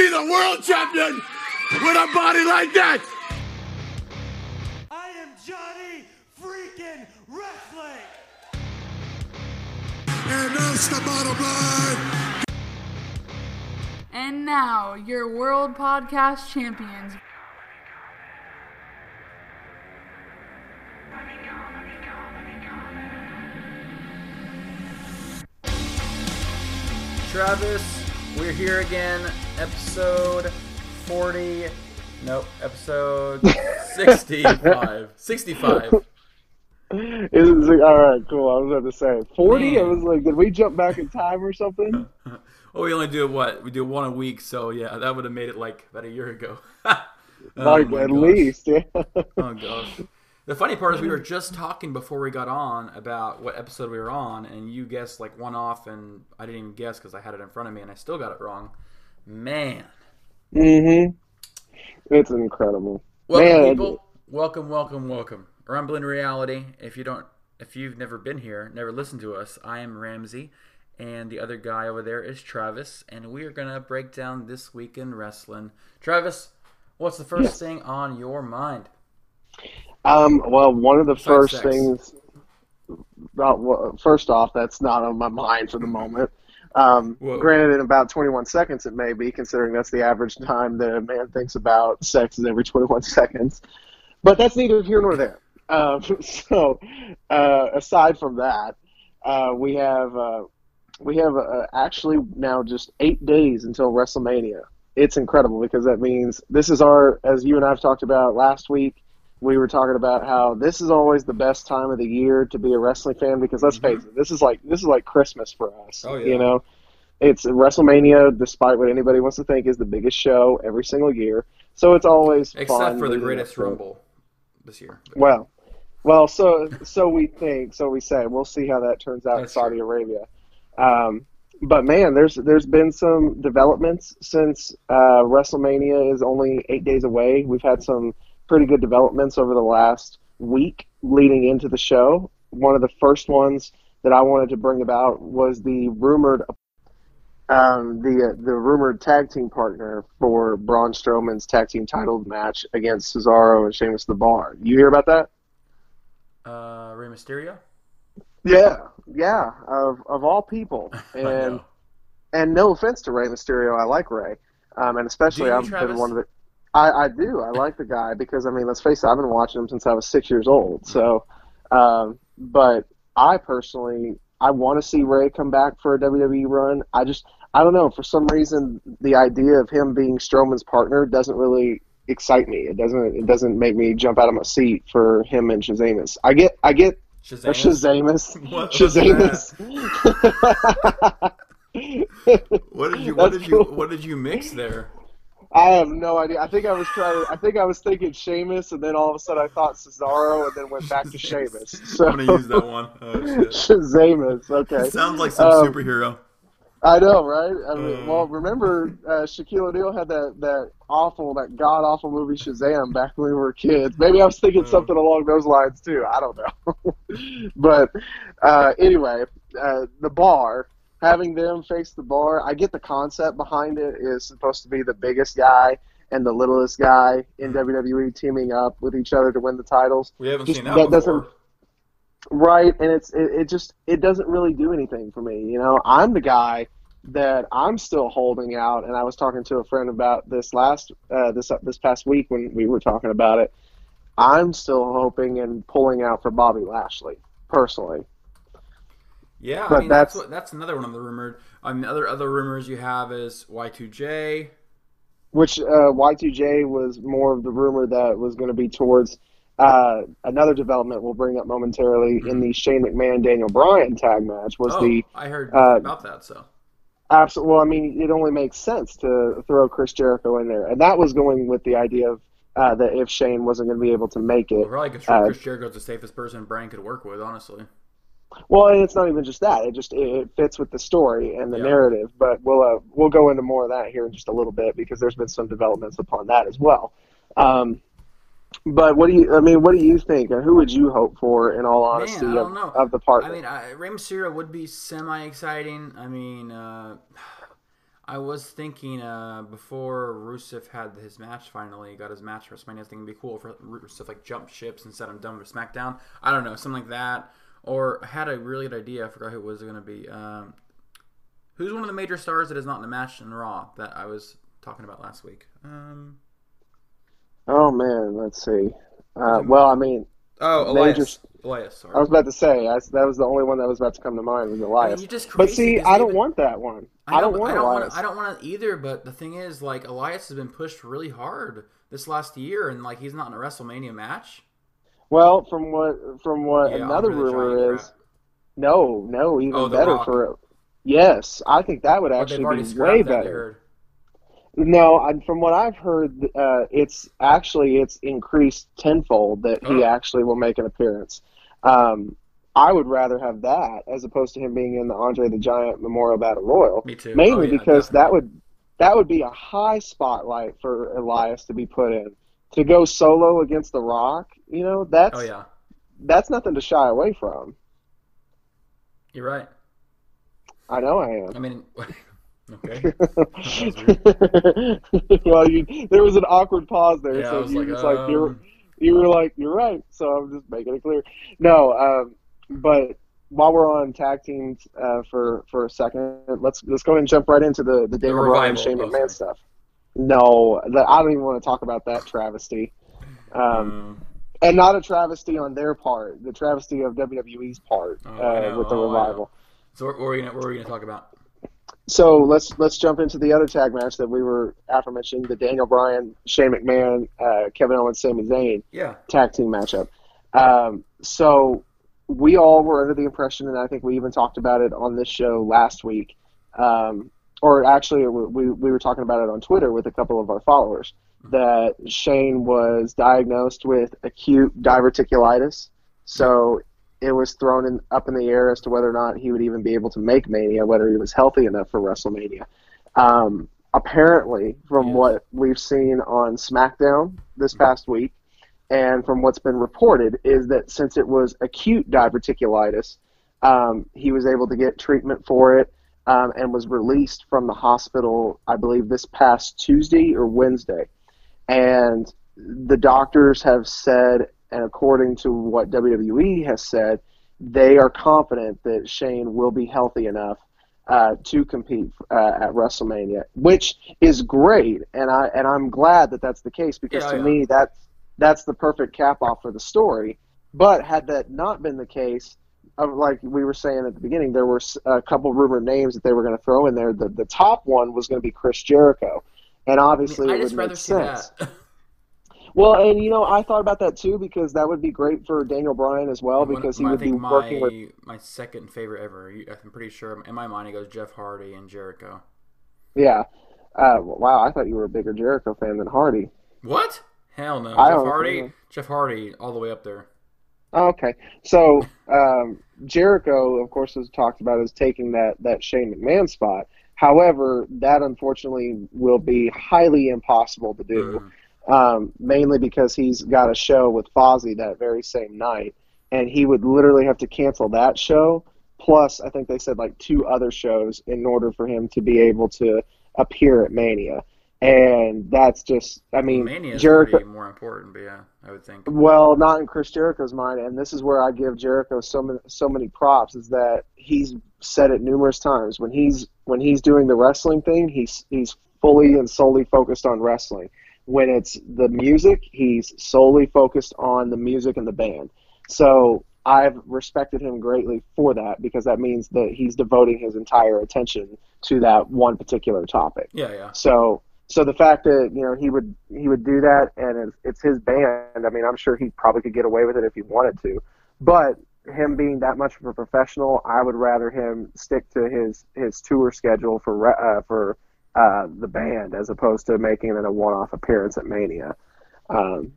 be the world champion with a body like that. I am Johnny freaking wrestling. And that's the bottom line. And now, your World Podcast Champions. Travis, we're here again, episode 40. Nope, episode 65. 65. It was like, all right, cool. I was about to say forty. I was like, did we jump back in time or something? Well, we only do it what? We do one a week, so yeah, that would have made it like about a year ago. oh like at gosh. least, yeah. Oh gosh. The funny part is we were just talking before we got on about what episode we were on, and you guessed like one off, and I didn't even guess because I had it in front of me, and I still got it wrong. Man. mm-hmm. It's incredible. Welcome, Man. people. Welcome, welcome, welcome. Rumble in Reality. If you don't, if you've never been here, never listened to us, I am Ramsey, and the other guy over there is Travis, and we are gonna break down this week in wrestling. Travis, what's the first Yes. thing on your mind? Um, well, one of the Besides first sex. things. Well, well, first off, that's not on my mind for the moment. Um, granted, in about 21 seconds, it may be, considering that's the average time that a man thinks about sex is every 21 seconds. But that's neither here nor there. Um, so, uh, aside from that, uh, we have uh, we have uh, actually now just eight days until WrestleMania. It's incredible because that means this is our, as you and I've talked about last week. We were talking about how this is always the best time of the year to be a wrestling fan because let's face it, this is like this is like Christmas for us. Oh, yeah. You know, it's WrestleMania, despite what anybody wants to think, is the biggest show every single year. So it's always Except for the greatest up to it. Rumble this year. Well, well, so so we think, so we say. We'll see how that turns out That's in Saudi Arabia. Um, but man, there's there's been some developments since uh, WrestleMania is only eight days away. We've had some pretty good developments over the last week leading into the show. One of the first ones that I wanted to bring about was the rumored um, the the rumored tag team partner for Braun Strowman's tag team title match against Cesaro and Sheamus the Bar. You hear about that? Uh, Rey Mysterio. Yeah, yeah. Of of all people, and and no offense to Rey Mysterio, I like Rey, um, and especially I've Travis? been one of the. I, I do. I like the guy because I mean, let's face it, I've been watching him since I was six years old. So, um, but I personally, I want to see Rey come back for a WWE run. I just, I don't know. For some reason, the idea of him being Strowman's partner doesn't really excite me. It doesn't. It doesn't make me jump out of my seat for him and Shazamus. I get, I get Shazamus. Shazamus. What Shazamus. What did you? What That's did you? cool. What did you mix there? I have no idea. I think I was trying. I think I was thinking Sheamus, and then all of a sudden I thought Cesaro, and then went back to Sheamus. So I'm gonna use that one. Oh. Shazamus. Okay. Sounds like some Um, superhero. I know, right? I mean, Uh. well, remember uh, Shaquille O'Neal had that that awful, that god awful movie Shazam back when we were kids. Maybe I was thinking Uh. something along those lines too. I don't know. but uh, anyway, uh, the bar. Having them face the bar, I get the concept behind it is supposed to be the biggest guy and the littlest guy in WWE teaming up with each other to win the titles. We haven't just- seen that, that before. doesn't- Right, and it's it, it just it doesn't really do anything for me. You know, I'm the guy that I'm still holding out, and I was talking to a friend about this last uh, this this past week when we were talking about it. I'm still hoping and pulling out for Bobby Lashley personally. Yeah, I But mean that's that's- what, that's another one of the rumored. I mean, other other rumors you have is Y2J. which uh, Y2J was more of the rumor that was going to be towards uh, another development we'll bring up momentarily in the Shane McMahon Daniel Bryan tag match was Oh, the I heard uh, about that. So Absolutely. Well, I mean, it only makes sense to throw Chris Jericho in there, and that was going with the idea of uh, that if Shane wasn't going to be able to make it, probably because uh, Chris Jericho's the safest person Bryan could work with, honestly. Well, and it's not even just that; it just it fits with the story and the Yeah. narrative. But we'll uh, we'll go into more of that here in just a little bit because there's been some developments upon that as well. Um, but what do you? I mean, what do you think? Or who would you hope for? In all honesty, I of, of the partner. I mean, I, Rey Mysterio would be semi exciting. I mean, uh, I was thinking uh, before Rusev had his match finally, got his match for WrestleMania. I thinking it'd be cool for Rusev like jump ships and said I'm done with SmackDown. I don't know, something like that. Or had a really good idea. I forgot who it was going to be. Um, who's one of the major stars that is not in a match in Raw that I was talking about last week? Um, Oh man, let's see. Uh, well, I mean, oh, Major- Elias. Elias, sorry. I was about to say I, that was the only one that was about to come to mind was Elias. just but see, I don't even- want that one. I, know, don't want I don't Elias. want. I don't want it either. But the thing is, like Elias has been pushed really hard this last year, and like he's not in a WrestleMania match. Well, from what from what Yeah, another Andre the Giant rumor is, no, no, even Oh, better Rock. for. Yes, I think that would actually be way better. No, I, from what I've heard, uh, it's actually it's increased tenfold that he Oh. actually will make an appearance. Um, I would rather have that as opposed to him being in the Andre the Giant Memorial Battle Royal. Me too. Mainly Oh, yeah, because that would that would be a high spotlight for Elias to be put in. To go solo against The Rock, you know, that's Oh yeah, that's nothing to shy away from. you're right. I know I am. I mean, okay. Well, you, there was an awkward pause there, Yeah, so you like, were just like you were, um, you were like you're right. So I'm just making it clear. No, um, but while we're on tag teams uh, for for a second, let's let's go ahead and jump right into the the Daniel Bryan revival. Shane McMahon stuff. No, the, I don't even want to talk about that travesty. Um, Um, and not a travesty on their part, the travesty of WWE's part Oh, uh, with the oh, revival. so what were we gonna what were we gonna talk about? So let's let's jump into the other tag match that we were aforementioned, the Daniel Bryan, Shane McMahon, uh, Kevin Owens, Sami Zayn Yeah. tag team matchup. Um, so we all were under the impression, and I think we even talked about it on this show last week, um, or actually we we were talking about it on Twitter with a couple of our followers that Shane was diagnosed with acute diverticulitis. So it was thrown in, up in the air as to whether or not he would even be able to make Mania, whether he was healthy enough for WrestleMania. Um, apparently, from Yes. what we've seen on SmackDown this past week, and from what's been reported, is that since it was acute diverticulitis, um, he was able to get treatment for it um, and was released from the hospital, I believe, this past Tuesday or Wednesday. And the doctors have said, and according to what WWE has said, they are confident that Shane will be healthy enough uh, to compete uh, at WrestleMania, which is great, and I and I'm glad that that's the case because Yeah, to yeah. me that's that's the perfect cap off for the story. But had that not been the case, like we were saying at the beginning, there were a couple rumored names that they were going to throw in there. The the top one was going to be Chris Jericho, and I, obviously mean, it would rather make sense. Well, and you know, I thought about that too because that would be great for Daniel Bryan as well One- because he my- would I be think working with. my second favorite ever. I'm pretty sure in my mind it goes Jeff Hardy and Jericho. Yeah. Uh, wow, I thought you were a bigger Jericho fan than Hardy. What? Hell no. I Jeff Hardy. know. Jeff Hardy all the way up there. Okay, so um, Jericho, of course, was talked about as taking that that Shane McMahon spot. However, that unfortunately will be highly impossible to do. Mm. um, mainly because he's got a show with Fozzy that very same night, and he would literally have to cancel that show. Plus, I think they said like two other shows in order for him to be able to appear at Mania, and that's just, I mean, Mania Jericho. more important, but yeah, I would think. Well, not in Chris Jericho's mind, and this is where I give Jericho so many so many props is that he's said it numerous times when he's when he's doing the wrestling thing, he's he's fully and solely focused on wrestling. When it's the music, he's solely focused on the music and the band. So I've respected him greatly for that because that means that he's devoting his entire attention to that one particular topic. Yeah, yeah. So so the fact that you know he would he would do that and it's, it's his band. I mean, I'm sure he probably could get away with it if he wanted to, but him being that much of a professional, I would rather him stick to his his tour schedule for uh, for uh, the band as opposed to making it a one-off appearance at Mania. Um,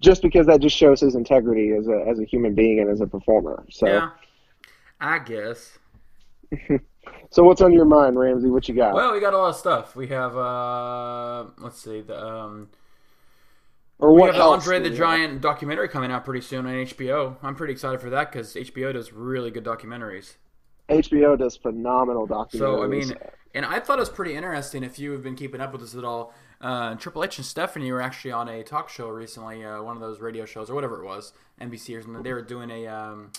just because that just shows his integrity as a as a human being and as a performer. So Yeah. I guess. So what's on your mind, Ramsey? What you got? Well, we got a lot of stuff. We have uh let's see, the um or we what have the else Andre the you Giant documentary coming out pretty soon on HBO. I'm pretty excited for that because HBO does really good documentaries. HBO does phenomenal documentaries. So I mean, And I thought it was pretty interesting. If you have been keeping up with this at all, uh, Triple H and Stephanie were actually on a talk show recently, uh, one of those radio shows or whatever it was, NBC or something. They were doing a um,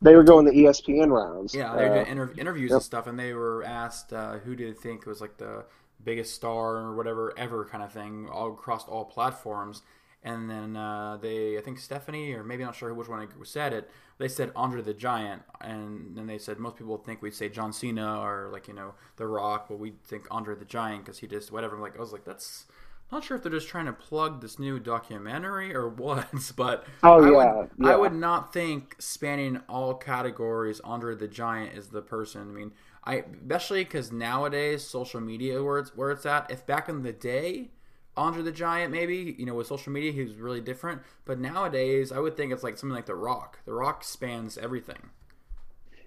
They were going the ESPN rounds. yeah, they were Uh, doing inter- interviews and stuff, and they were asked uh, who did they think was like the biggest star or whatever ever kind of thing, all across all platforms. And then uh, they, I think Stephanie or maybe not sure which one said it. They said Andre the Giant, and then they said most people think we'd say John Cena or like you know The Rock, but we think Andre the Giant because he just whatever. I'm like I was like that's. Not sure if they're just trying to plug this new documentary or what, but Oh, I yeah, would, yeah. I would not think spanning all categories Andre the Giant is the person. I mean, I especially because nowadays social media where it's where it's at. If back in the day, Andre the Giant maybe you know with social media he was really different, but nowadays I would think it's like something like The Rock. The Rock spans everything.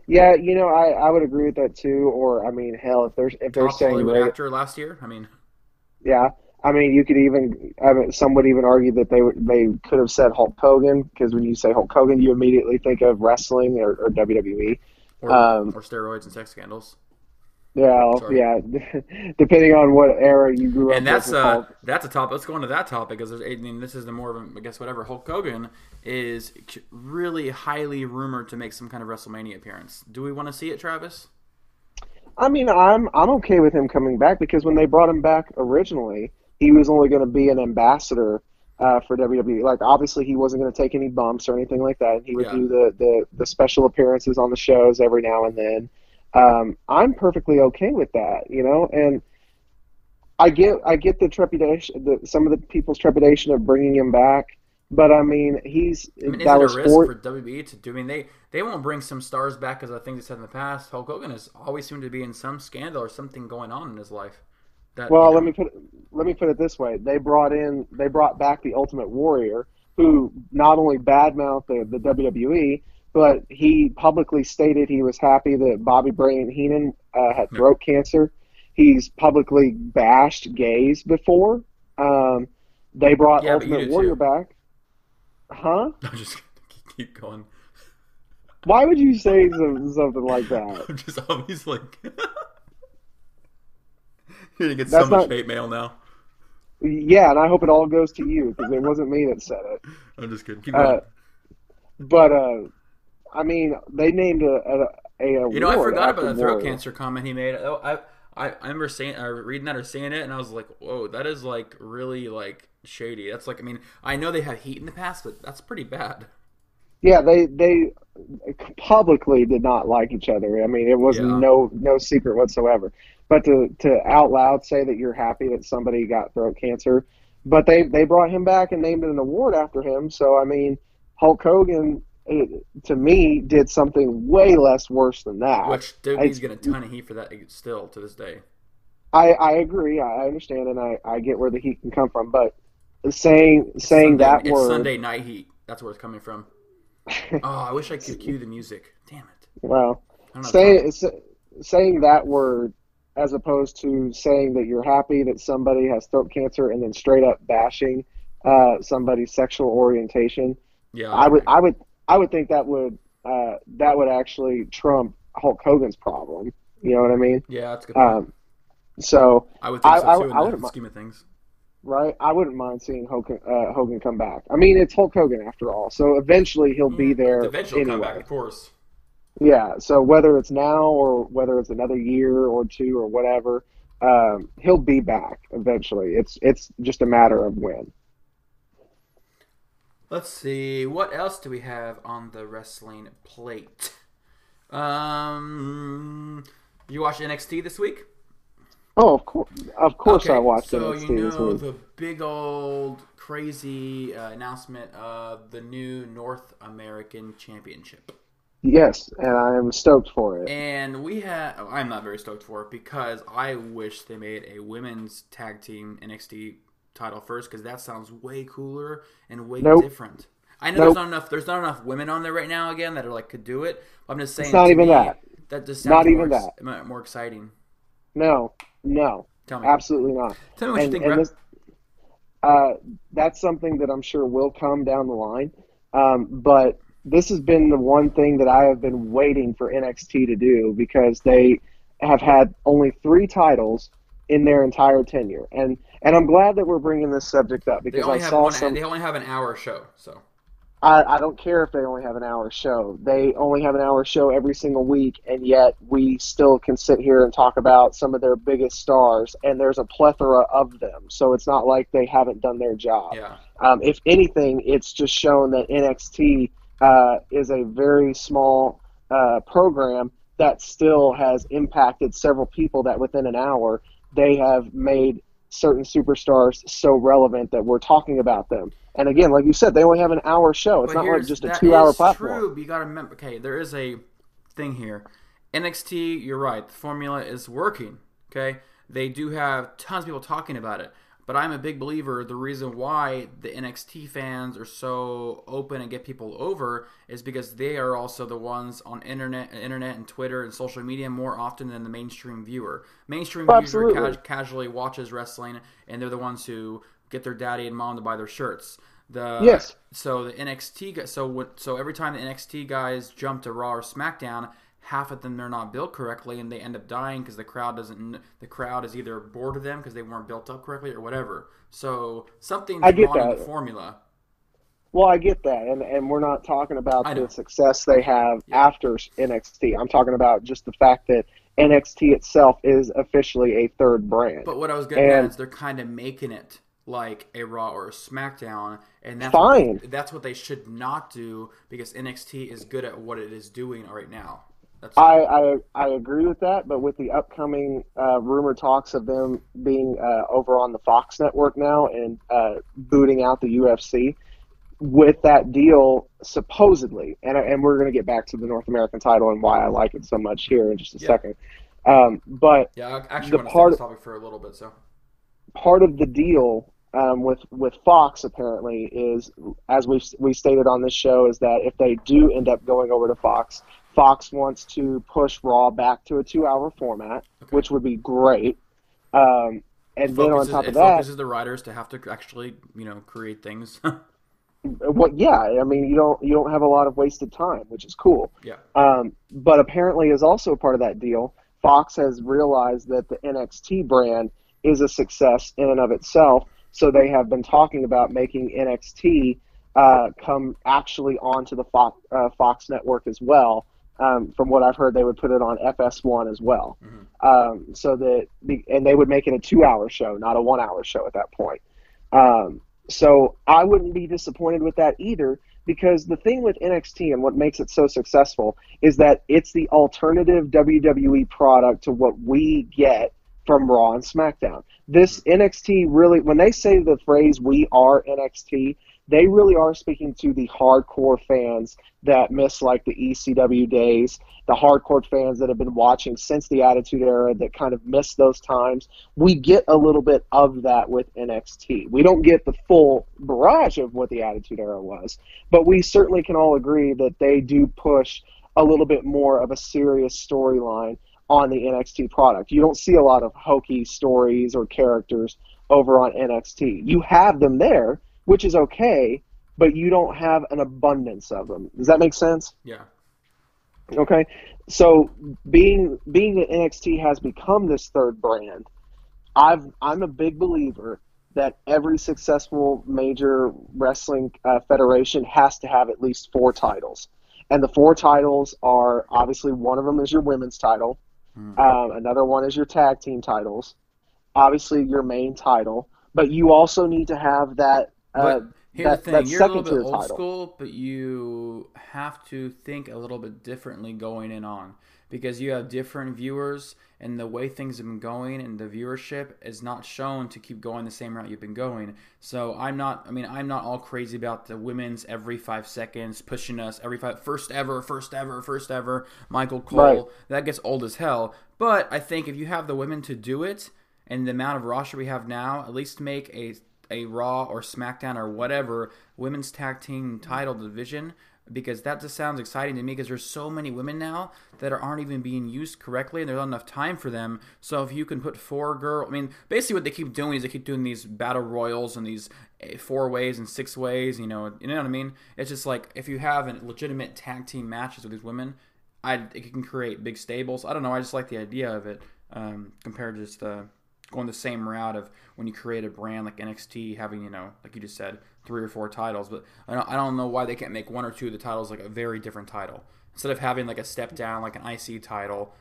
yeah, you know, I, I would agree with that too. Or I mean, hell, if there's if they're Top saying Hollywood actor last year. I mean, yeah, I mean, you could even I mean, some would even argue that they would they could have said Hulk Hogan because when you say Hulk Hogan, you immediately think of wrestling or, or WWE. or, Um, or steroids and sex scandals. Yeah, Sorry. yeah. Depending on what era you grew up and that's uh that's a topic. Let's go into that topic because there's. I mean, this is the more of a, I guess whatever. Hulk Hogan is really highly rumored to make some kind of WrestleMania appearance. Do we want to see it, Travis? I mean, I'm I'm okay with him coming back because when they brought him back originally, he was only going to be an ambassador uh, for WWE. Like, obviously, he wasn't going to take any bumps or anything like that. And he would Yeah. do the, the the special appearances on the shows every now and then. Um, I'm perfectly okay with that, you know, and. I get, I get the trepidation, the, some of the people's trepidation of bringing him back, but I mean, he's I mean, is that it was a risk four, for WWE to do? I mean, they they won't bring some stars back as I think they said in the past. Hulk Hogan has always seemed to be in some scandal or something going on in his life. That, Well, you let me put it, let me put it this way: they brought in they brought back the Ultimate Warrior, who not only badmouthed the, the WWE, but he publicly stated he was happy that Bobby Brain Heenan uh, had Yeah. throat cancer. He's publicly bashed gays before. Um, they brought Yeah, Ultimate Warrior too. back. Huh? I'm just keep going. Why would you say something like that? I'm just always like. You're gonna get That's so much not- hate mail now. Yeah, and I hope it all goes to you because it wasn't me that said it. I'm just kidding. Keep going. Uh, but uh, I mean, they named a a, a You know, I forgot about the throat Warrior. cancer comment he made. Oh, I, I, I remember saying, uh, reading that or seeing it, and I was like, "Whoa, that is like really like shady." That's like, I mean, I know they have heat in the past, but that's pretty bad. Yeah, they they publicly did not like each other. I mean, it was Yeah. no no secret whatsoever. But to to out loud say that you're happy that somebody got throat cancer, but they they brought him back and named an award after him. So I mean, Hulk Hogan. It, to me, did something way less worse than that. Which WWE's getting a ton of heat for that still to this day. I, I agree. I understand, and I, I get where the heat can come from. But saying saying Sunday, that it's word, Sunday night heat. That's where it's coming from. oh, I wish I could cue the music. Damn it. well, I don't know. say, say, saying that word as opposed to saying that you're happy that somebody has throat cancer and then straight up bashing uh, somebody's sexual orientation. yeah, I would I would I would think that would uh, that would actually trump Hulk Hogan's problem. You know what I mean? Yeah, that's good. Um, so I would think I- so I- too in I the wouldn't scheme of things. right? I wouldn't mind seeing Hogan, uh, Hogan come back. I mean, it's Hulk Hogan after all, so eventually he'll be there Eventually, anyway. come back, of course. Yeah. So whether it's now or whether it's another year or two or whatever, um, he'll be back eventually. It's it's just a matter of when. Let's see. What else do we have on the wrestling plate? Um, you watched NXT this week? Oh, of course, of course, I Okay, watched so NXT you this know the big old crazy uh, announcement of the new North American Championship, Yes, and I am stoked for it. and we oh, I'm not very stoked for it because I wish they made a women's tag team NXT title first because that sounds way cooler and way Nope. different. I know Nope. there's not enough. There's not enough women on there right now again that are like could do it. I'm just saying. not even me, that. That just Not sounds even more, ex- more- exciting. No, no, Tell me. absolutely not. Tell me what and, you think, this, uh, that's something that I'm sure will come down the line. Um, but this has been the one thing that I have been waiting for NXT to do because they have had only three titles in their entire tenure, and and I'm glad that we're bringing this subject up They because only I have saw one. some. They only have an hour show. So I, I don't care if they only have an hour show. They only have an hour show every single week, and yet we still can sit here and talk about some of their biggest stars, and there's a plethora of them. So it's not like they haven't done their job. yeah, Um, if anything, it's just shown that NXT uh, is a very small uh, program that still has impacted several people that within an hour they have made certain superstars so relevant that we're talking about them. And again, like you said, they only have an hour show. It's But not like just a two-hour platform. True, you got to remember. Okay, there is a thing here. NXT, you're right. The formula is working. Okay, they do have tons of people talking about it. But I'm a big believer. The reason why the NXT fans are so open and get people over is because they are also the ones on internet, internet and Twitter and social media more often than the mainstream viewer. Mainstream viewer ca- casually watches wrestling, and they're the ones who get their daddy and mom to buy their shirts. The Yes. so the NXT so so every time the NXT guys jump to Raw or SmackDown, half of them they're not built correctly, and they end up dying because the crowd doesn't. The crowd is either bored of them because they weren't built up correctly or whatever. So something I get that. the formula. Well, I get that, and and we're not talking about the success they have after NXT. I'm talking about just the fact that NXT itself is officially a third brand. But what I was getting at is they're kind of making it like a Raw or a SmackDown, and that's Fine. What they, that's what they should not do because NXT is good at what it is doing right now. That's I, I I agree with that, but with the upcoming uh, rumor talks of them being uh, over on the Fox network now and uh, booting out the UFC, with that deal supposedly, and and we're going to get back to the North American title and why I like it so much here in just a Yeah. second. Um, but yeah. I actually the want to part- topic for a little bit. So part of the deal um, with with Fox apparently is, as we we stated on this show, is that if they do end up going over to Fox, Fox wants to push Raw back to a two-hour format, Okay. which would be great. Um, and then on top of that, focuses the writers to have to actually you know create things. well, yeah, I mean, you don't you don't have a lot of wasted time, which is cool. yeah. Um, but apparently, is also part of that deal. Fox has realized that the NXT brand is a success in and of itself, so they have been talking about making NXT uh, come actually onto the Fox, uh, Fox network as well. Um, from what I've heard, they would put it on FS1 as well, um, so that the, and they would make it a two-hour show, not a one-hour show at that point. Um, so I wouldn't be disappointed with that either, because the thing with NXT and what makes it so successful is that it's the alternative WWE product to what we get from Raw and SmackDown. This NXT really, when they say the phrase "We are NXT," they really are speaking to the hardcore fans that miss like the ECW days, the hardcore fans that have been watching since the Attitude Era that kind of miss those times. We get a little bit of that with NXT. We don't get the full barrage of what the Attitude Era was, but we certainly can all agree that they do push a little bit more of a serious storyline on the NXT product. You don't see a lot of hokey stories or characters over on NXT. You have them there, which is okay, but you don't have an abundance of them. Does that make sense? Yeah. Okay. So being being that NXT has become this third brand, I've I'm a big believer that every successful major wrestling uh, federation has to have at least four titles, and the four titles are obviously one of them is your women's title, um, another one is your tag team titles, obviously your main title, but you also need to have that. Uh, But here's that, the thing: you're a little bit old title. school, but you have to think a little bit differently going in on because you have different viewers, and the way things have been going, and the viewership is not shown to keep going the same route you've been going. So I'm not. I mean, I'm not all crazy about the women's every five seconds pushing us every five first ever, first ever, first ever. Michael Cole. Right. That gets old as hell. But I think if you have the women to do it, and the amount of roster we have now, at least make a a Raw or SmackDown or whatever women's tag team title division because that just sounds exciting to me because there's so many women now that aren't even being used correctly and there's not enough time for them. So if you can put four girl, I mean, basically what they keep doing is they keep doing these battle royals and these eh, four ways and six ways. You know, you know what I mean? It's just like if you have a legitimate tag team matches with these women. I it can create big stables. I don't know. I just like the idea of it um, compared to just uh, going the same route of when you create a brand like NXT having you know like you just said three or four titles. But I don't, I don't know why they can't make one or two of the titles like a very different title instead of having like a step down like an IC title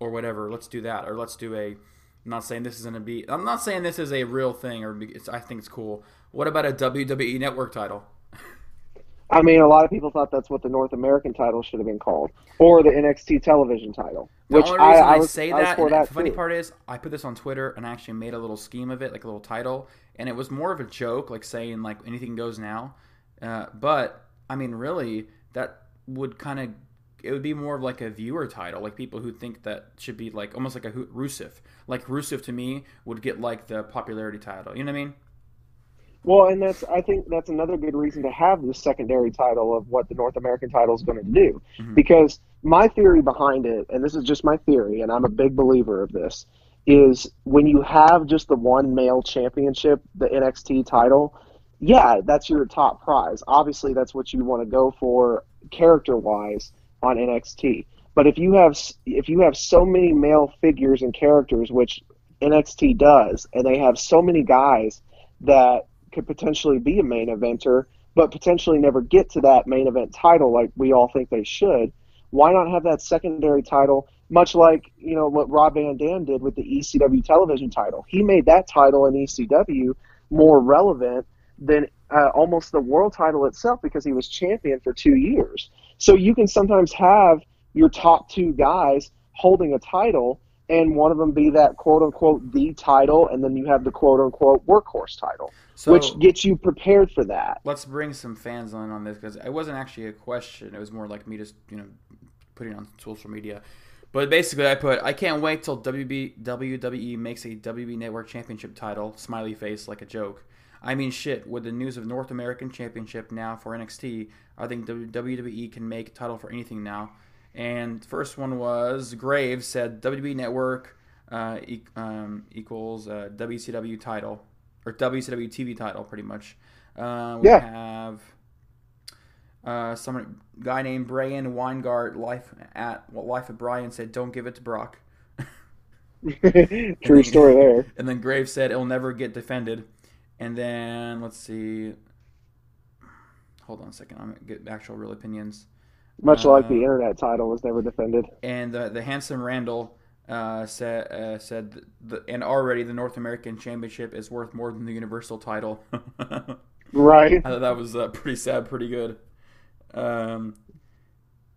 or whatever. Let's do that or let's do a. I'm not saying this is gonna be. I'm not saying this is a real thing or I think it's cool. What about a WWE Network title? I mean, a lot of people thought that's what the North American title should have been called, or the NXT television title. The which only reason I, I was, say I that, and that the funny too. part is, I put this on Twitter and I actually made a little scheme of it, like a little title, and it was more of a joke, like saying like anything goes now. Uh, but I mean, really, that would kind of it would be more of like a viewer title, like people who think that should be like almost like a Rusev. Like Rusev to me would get like the popularity title. You know what I mean? Well, and that's I think that's another good reason to have the secondary title of what the North American title is going to do, because my theory behind it, and this is just my theory, and I'm a big believer of this, is when you have just the one male championship, the NXT title, yeah, that's your top prize. Obviously, that's what you want to go for character wise on NXT. But if you have if you have so many male figures and characters, which NXT does, and they have so many guys that could potentially be a main eventer, but potentially never get to that main event title like we all think they should. Why not have that secondary title, much like you know what Rob Van Dam did with the ECW television title? He made that title in ECW more relevant than uh, almost the world title itself because he was champion for two years. So you can sometimes have your top two guys holding a title and one of them be that quote unquote the title, and then you have the quote unquote workhorse title, So- which gets you prepared for that. Let's bring some fans on on this because it wasn't actually a question. It was more like me just you know putting on social media. But basically, I put I can't wait till WB, WWE makes a WB Network Championship title. Smiley face like a joke. I mean, shit. With the news of North American Championship now for NXT, I think WWE can make a title for anything now. And first one was Graves said WWE Network uh, e- um, equals uh, WCW title or WCW TV title, pretty much. Uh, we Yeah. have uh, some guy named Brian Weingart, life at well, life of Brian said, "Don't give it to Brock." True story there. And then Graves said, "It'll never get defended." And then let's see. Hold on a second. I'm gonna get actual real opinions. Much like Uh, the internet title was never defended. And the the handsome Randall uh, said uh, said the, and already the North American Championship is worth more than the Universal title. Right. I thought that was uh, pretty sad, pretty good. Um,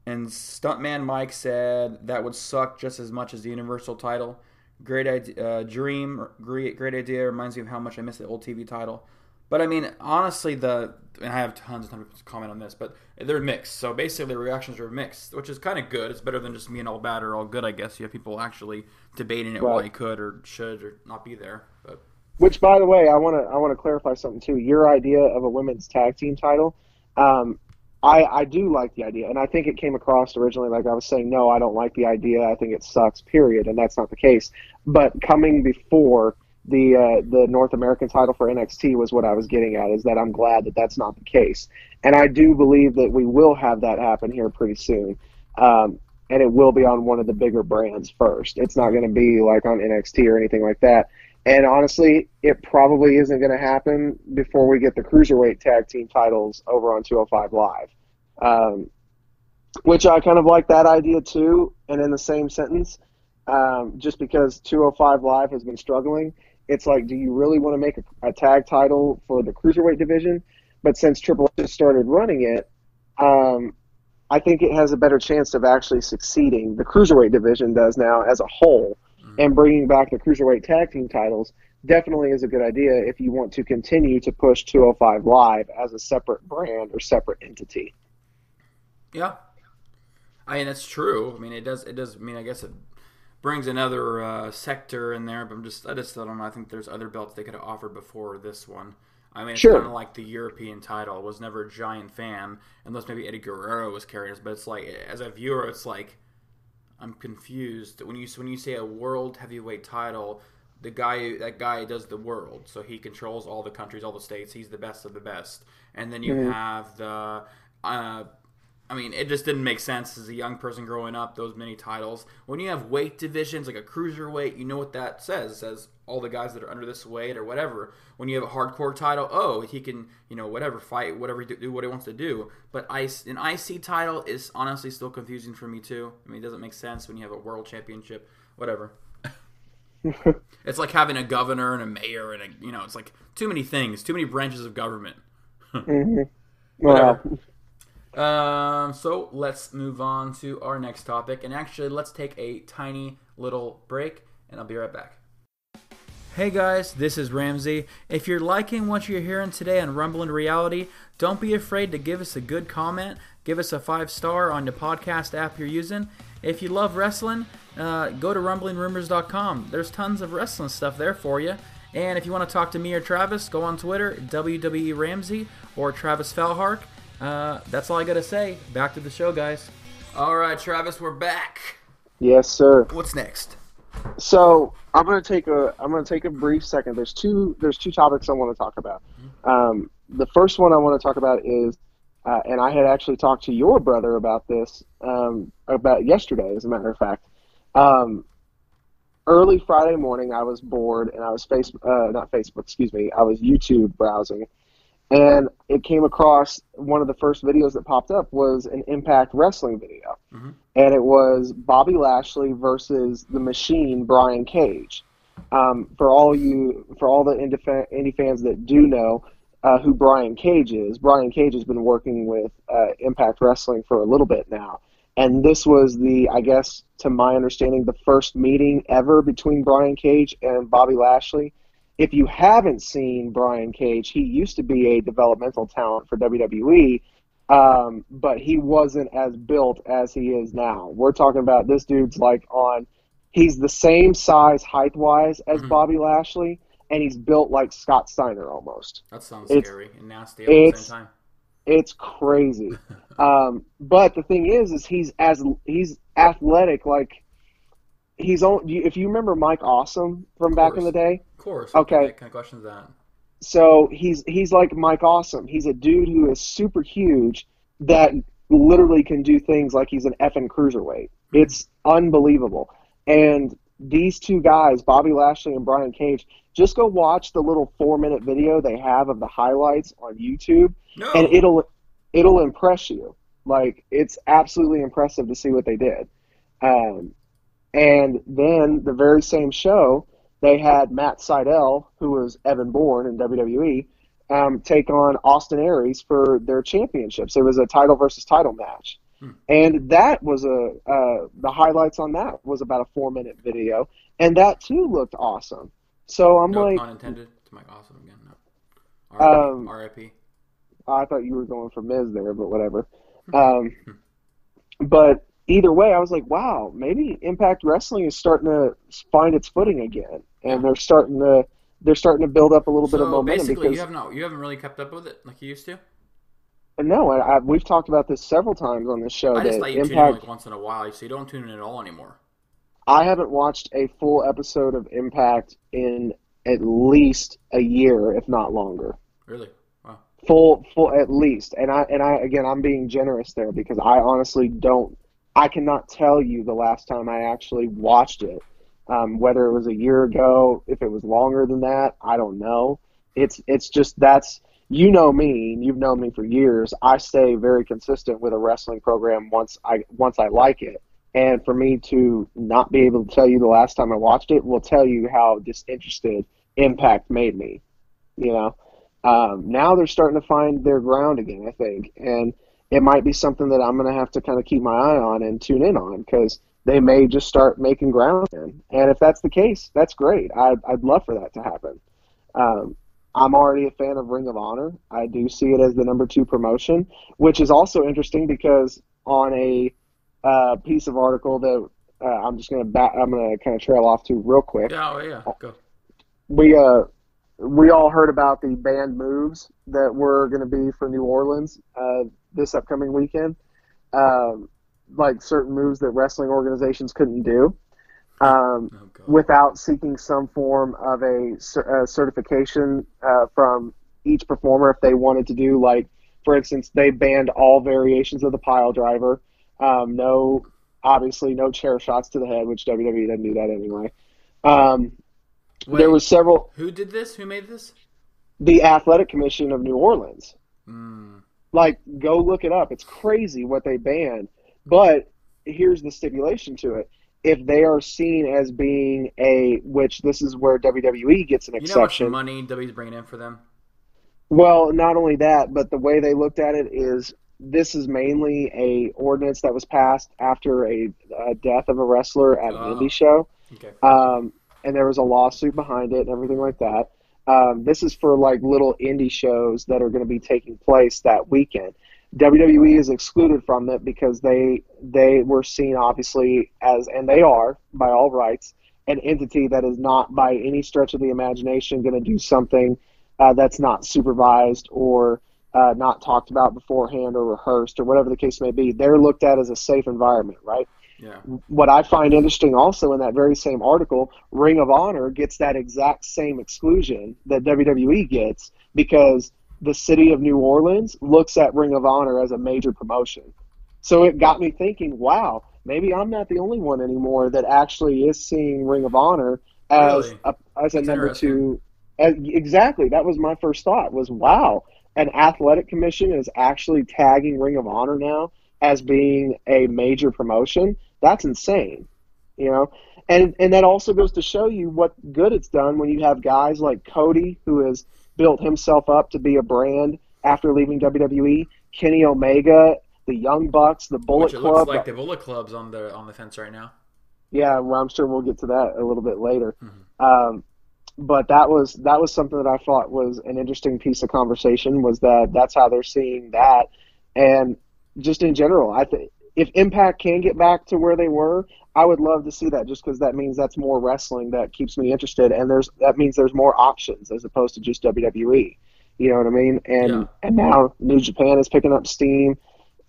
and Stuntman Mike said that would suck just as much as the Universal title. Great idea, uh, dream, great, great idea. Reminds me of how much I miss the old TV title. But I mean, honestly, the and I have tons and tons of people to comment on this, but they're mixed. So basically, the reactions are mixed, which is kind of good. It's better than just being all bad or all good, I guess. You have people actually debating it why Right. he could or should or not be there. But Which, by the way, I want to I want to clarify something too. Your idea of a women's tag team title, um, I I do like the idea, and I think it came across originally like I was saying, no, I don't like the idea. I think it sucks. Period, and that's not the case. But coming before the uh, the North American title for NXT was what I was getting at. Is that I'm glad that that's not the case, and I do believe that we will have that happen here pretty soon. Um, and it will be on one of the bigger brands first. It's not going to be like on NXT or anything like that. And honestly, it probably isn't going to happen before we get the cruiserweight tag team titles over on 205 Live. Um, which I kind of like that idea too. And in the same sentence, um, just because 205 Live has been struggling, it's like, do you really want to make a, a tag title for the cruiserweight division? But since Triple H started running it, um, I think it has a better chance of actually succeeding. The cruiserweight division does now as a whole, and bringing back the cruiserweight tag team titles definitely is a good idea if you want to continue to push 205 Live as a separate brand or separate entity. Yeah, I mean that's true. I mean it does. It does. I mean I guess it brings another uh, sector in there, but I'm just I just don't know. I think there's other belts they could have offered before this one. I mean, it's Sure. kind of like the European title. I was never a giant fan, unless maybe Eddie Guerrero was carrying us. But it's like, as a viewer, it's like I'm confused when you when you say a world heavyweight title. The guy that guy does the world, so he controls all the countries, all the states. He's the best of the best. And then you have the uh, I mean, it just didn't make sense as a young person growing up. Those many titles. When you have weight divisions like a cruiserweight, you know what that says. It says all the guys that are under this weight or whatever. When you have a hardcore title, oh, he can, you know, whatever fight, whatever do, what he wants to do. But an IC title is honestly still confusing for me too. I mean, it doesn't make sense when you have a world championship, whatever. it's like having a governor and a mayor and a, you know, it's like too many things, too many branches of government. Mm-hmm. Well, Whatever. Um, so let's move on to our next topic, and actually, let's take a tiny little break, and I'll be right back. Hey guys, this is Ramsey. If you're liking what you're hearing today on Rumble and Reality, don't be afraid to give us a good comment. Give us a five star on the podcast app you're using. If you love wrestling, uh, go to rumblingrumors.com. There's tons of wrestling stuff there for you. And if you want to talk to me or Travis, go on Twitter, WWE Ramsey or Travis Falhark. Uh, that's all I got to say. Back to the show, guys. All right, Travis, we're back. yes, sir. What's next? So I'm gonna take a I'm gonna take a brief second. There's two there's two topics I want to talk about. Um, the first one I want to talk about is, uh, and I had actually talked to your brother about this um, about yesterday, as a matter of fact. Um, early Friday morning, I was bored and I was face uh, not Facebook, excuse me, I was YouTube browsing, and it came across one of the first videos that popped up was an Impact Wrestling video, and it was Bobby Lashley versus the Machine Brian Cage. Um, for all you, for all the indie fans that do know uh, who Brian Cage is, Brian Cage has been working with uh, Impact Wrestling for a little bit now, and this was the, I guess, to my understanding, the first meeting ever between Brian Cage and Bobby Lashley. If you haven't seen Brian Cage, he used to be a developmental talent for WWE, um, but he wasn't as built as he is now. We're talking about this dude's like on, he's the same size height wise as Bobby Lashley, and he's built like Scott Steiner almost. That sounds It's- scary and nasty at the same time. It's crazy. um, but the thing is, is he's as he's athletic. Like he's on. If you remember Mike Awesome from back in the day, course. Okay. What kind of question is that? so he's he's like Mike Awesome. He's a dude who is super huge that literally can do things like he's an effing cruiserweight. It's unbelievable. And these two guys, Bobby Lashley and Brian Cage, just go watch the little four minute video they have of the highlights on YouTube, No. and it'll it'll impress you. Like it's absolutely impressive to see what they did. Um, and then the very same show, they had Matt Sydal, who was Evan Bourne in WWE, um, take on Austin Aries for their championships. It was a title versus title match. And that was a uh, the highlights on that was about a four minute video, and that too looked awesome. So I'm no like, pun intended to Mike Awesome again. No. R.I.P. Um, R.I.P. I thought you were going for Miz there, but whatever. Um, but either way, I was like, wow, maybe Impact Wrestling is starting to find its footing again, and they're starting to they're starting to build up a little bit of momentum basically, because you have not you haven't really kept up with it like you used to. no, I, I, we've talked about this several times on this show I just that let you tune in Impact. like once in a while, so you don't tune in at all anymore. I haven't watched a full episode of Impact in at least a year, if not longer. Really? Wow. full full at least and i and i again i'm being generous there because i honestly don't i cannot tell you the last time i actually watched it. Um, whether it was a year ago if it was longer than that i don't know. It's it's just that's you know me and you've known me for years. I stay very consistent with a wrestling program once i once i like it. And for me to not be able to tell you the last time i watched it will tell you how disinterested impact made me you know? Um, now they're starting to find their ground again, I think, and it might be something that I'm going to have to kind of keep my eye on and tune in on because they may just start making ground again. And if that's the case, that's great. I'd, I'd love for that to happen. Um, I'm already a fan of Ring of Honor. I do see it as the number two promotion, which is also interesting because on a uh, piece of article that uh, I'm just going to back, I'm going to kind of trail off to real quick Yeah, oh, yeah. Go. we uh we all heard about the banned moves that were going to be for New Orleans uh, this upcoming weekend, um, like certain moves that wrestling organizations couldn't do um, Oh, without seeking some form of a, cer- uh certification uh, from each performer if they wanted to do like For instance, they banned all variations of the pile driver. Um, no, obviously, no chair shots to the head, which WWE doesn't do that anyway. Um, Wait, there was several. who did this? Who made this? The Athletic Commission of New Orleans. Mm. Like, go look it up. It's crazy what they banned. But here's the stipulation to it. If they are seen as being a, which this is where WWE gets an You know how much exception. money WWE's bringing in for them? Well, not only that, but the way they looked at it is this is mainly a ordinance that was passed after a, a death of a wrestler at an Oh. indie show, Okay. um, and there was a lawsuit behind it and everything like that. Um, this is for like little indie shows that are going to be taking place that weekend. WWE is excluded from it because they they were seen obviously as and they are by all rights an entity that is not by any stretch of the imagination going to do something uh, that's not supervised or uh, not talked about beforehand or rehearsed or whatever the case may be. They're looked at as a safe environment, right? Yeah. What I find interesting also in that very same article, Ring of Honor gets that exact same exclusion that WWE gets because the city of New Orleans looks at Ring of Honor as a major promotion. So it got me thinking, wow, maybe I'm not the only one anymore that actually is seeing Ring of Honor as Really? a, as a number two. As, exactly, that was my first thought. Was wow, an athletic commission is actually tagging Ring of Honor now as being a major promotion. That's insane, you know. And and that also goes to show you what good it's done when you have guys like Cody who has built himself up to be a brand after leaving WWE, Kenny Omega, the Young Bucks, the Bullet Which it Club. looks like the Bullet Club's on the on the fence right now. Yeah, well, I'm sure we'll get to that a little bit later. Mm-hmm. Um, but that was that was something that I thought was an interesting piece of conversation. Was that that's how they're seeing that, and just in general, I think if Impact can get back to where they were, I would love to see that. Just because that means that's more wrestling that keeps me interested, and there's that means there's more options as opposed to just WWE. You know what I mean? And Yeah. and now New Japan is picking up steam.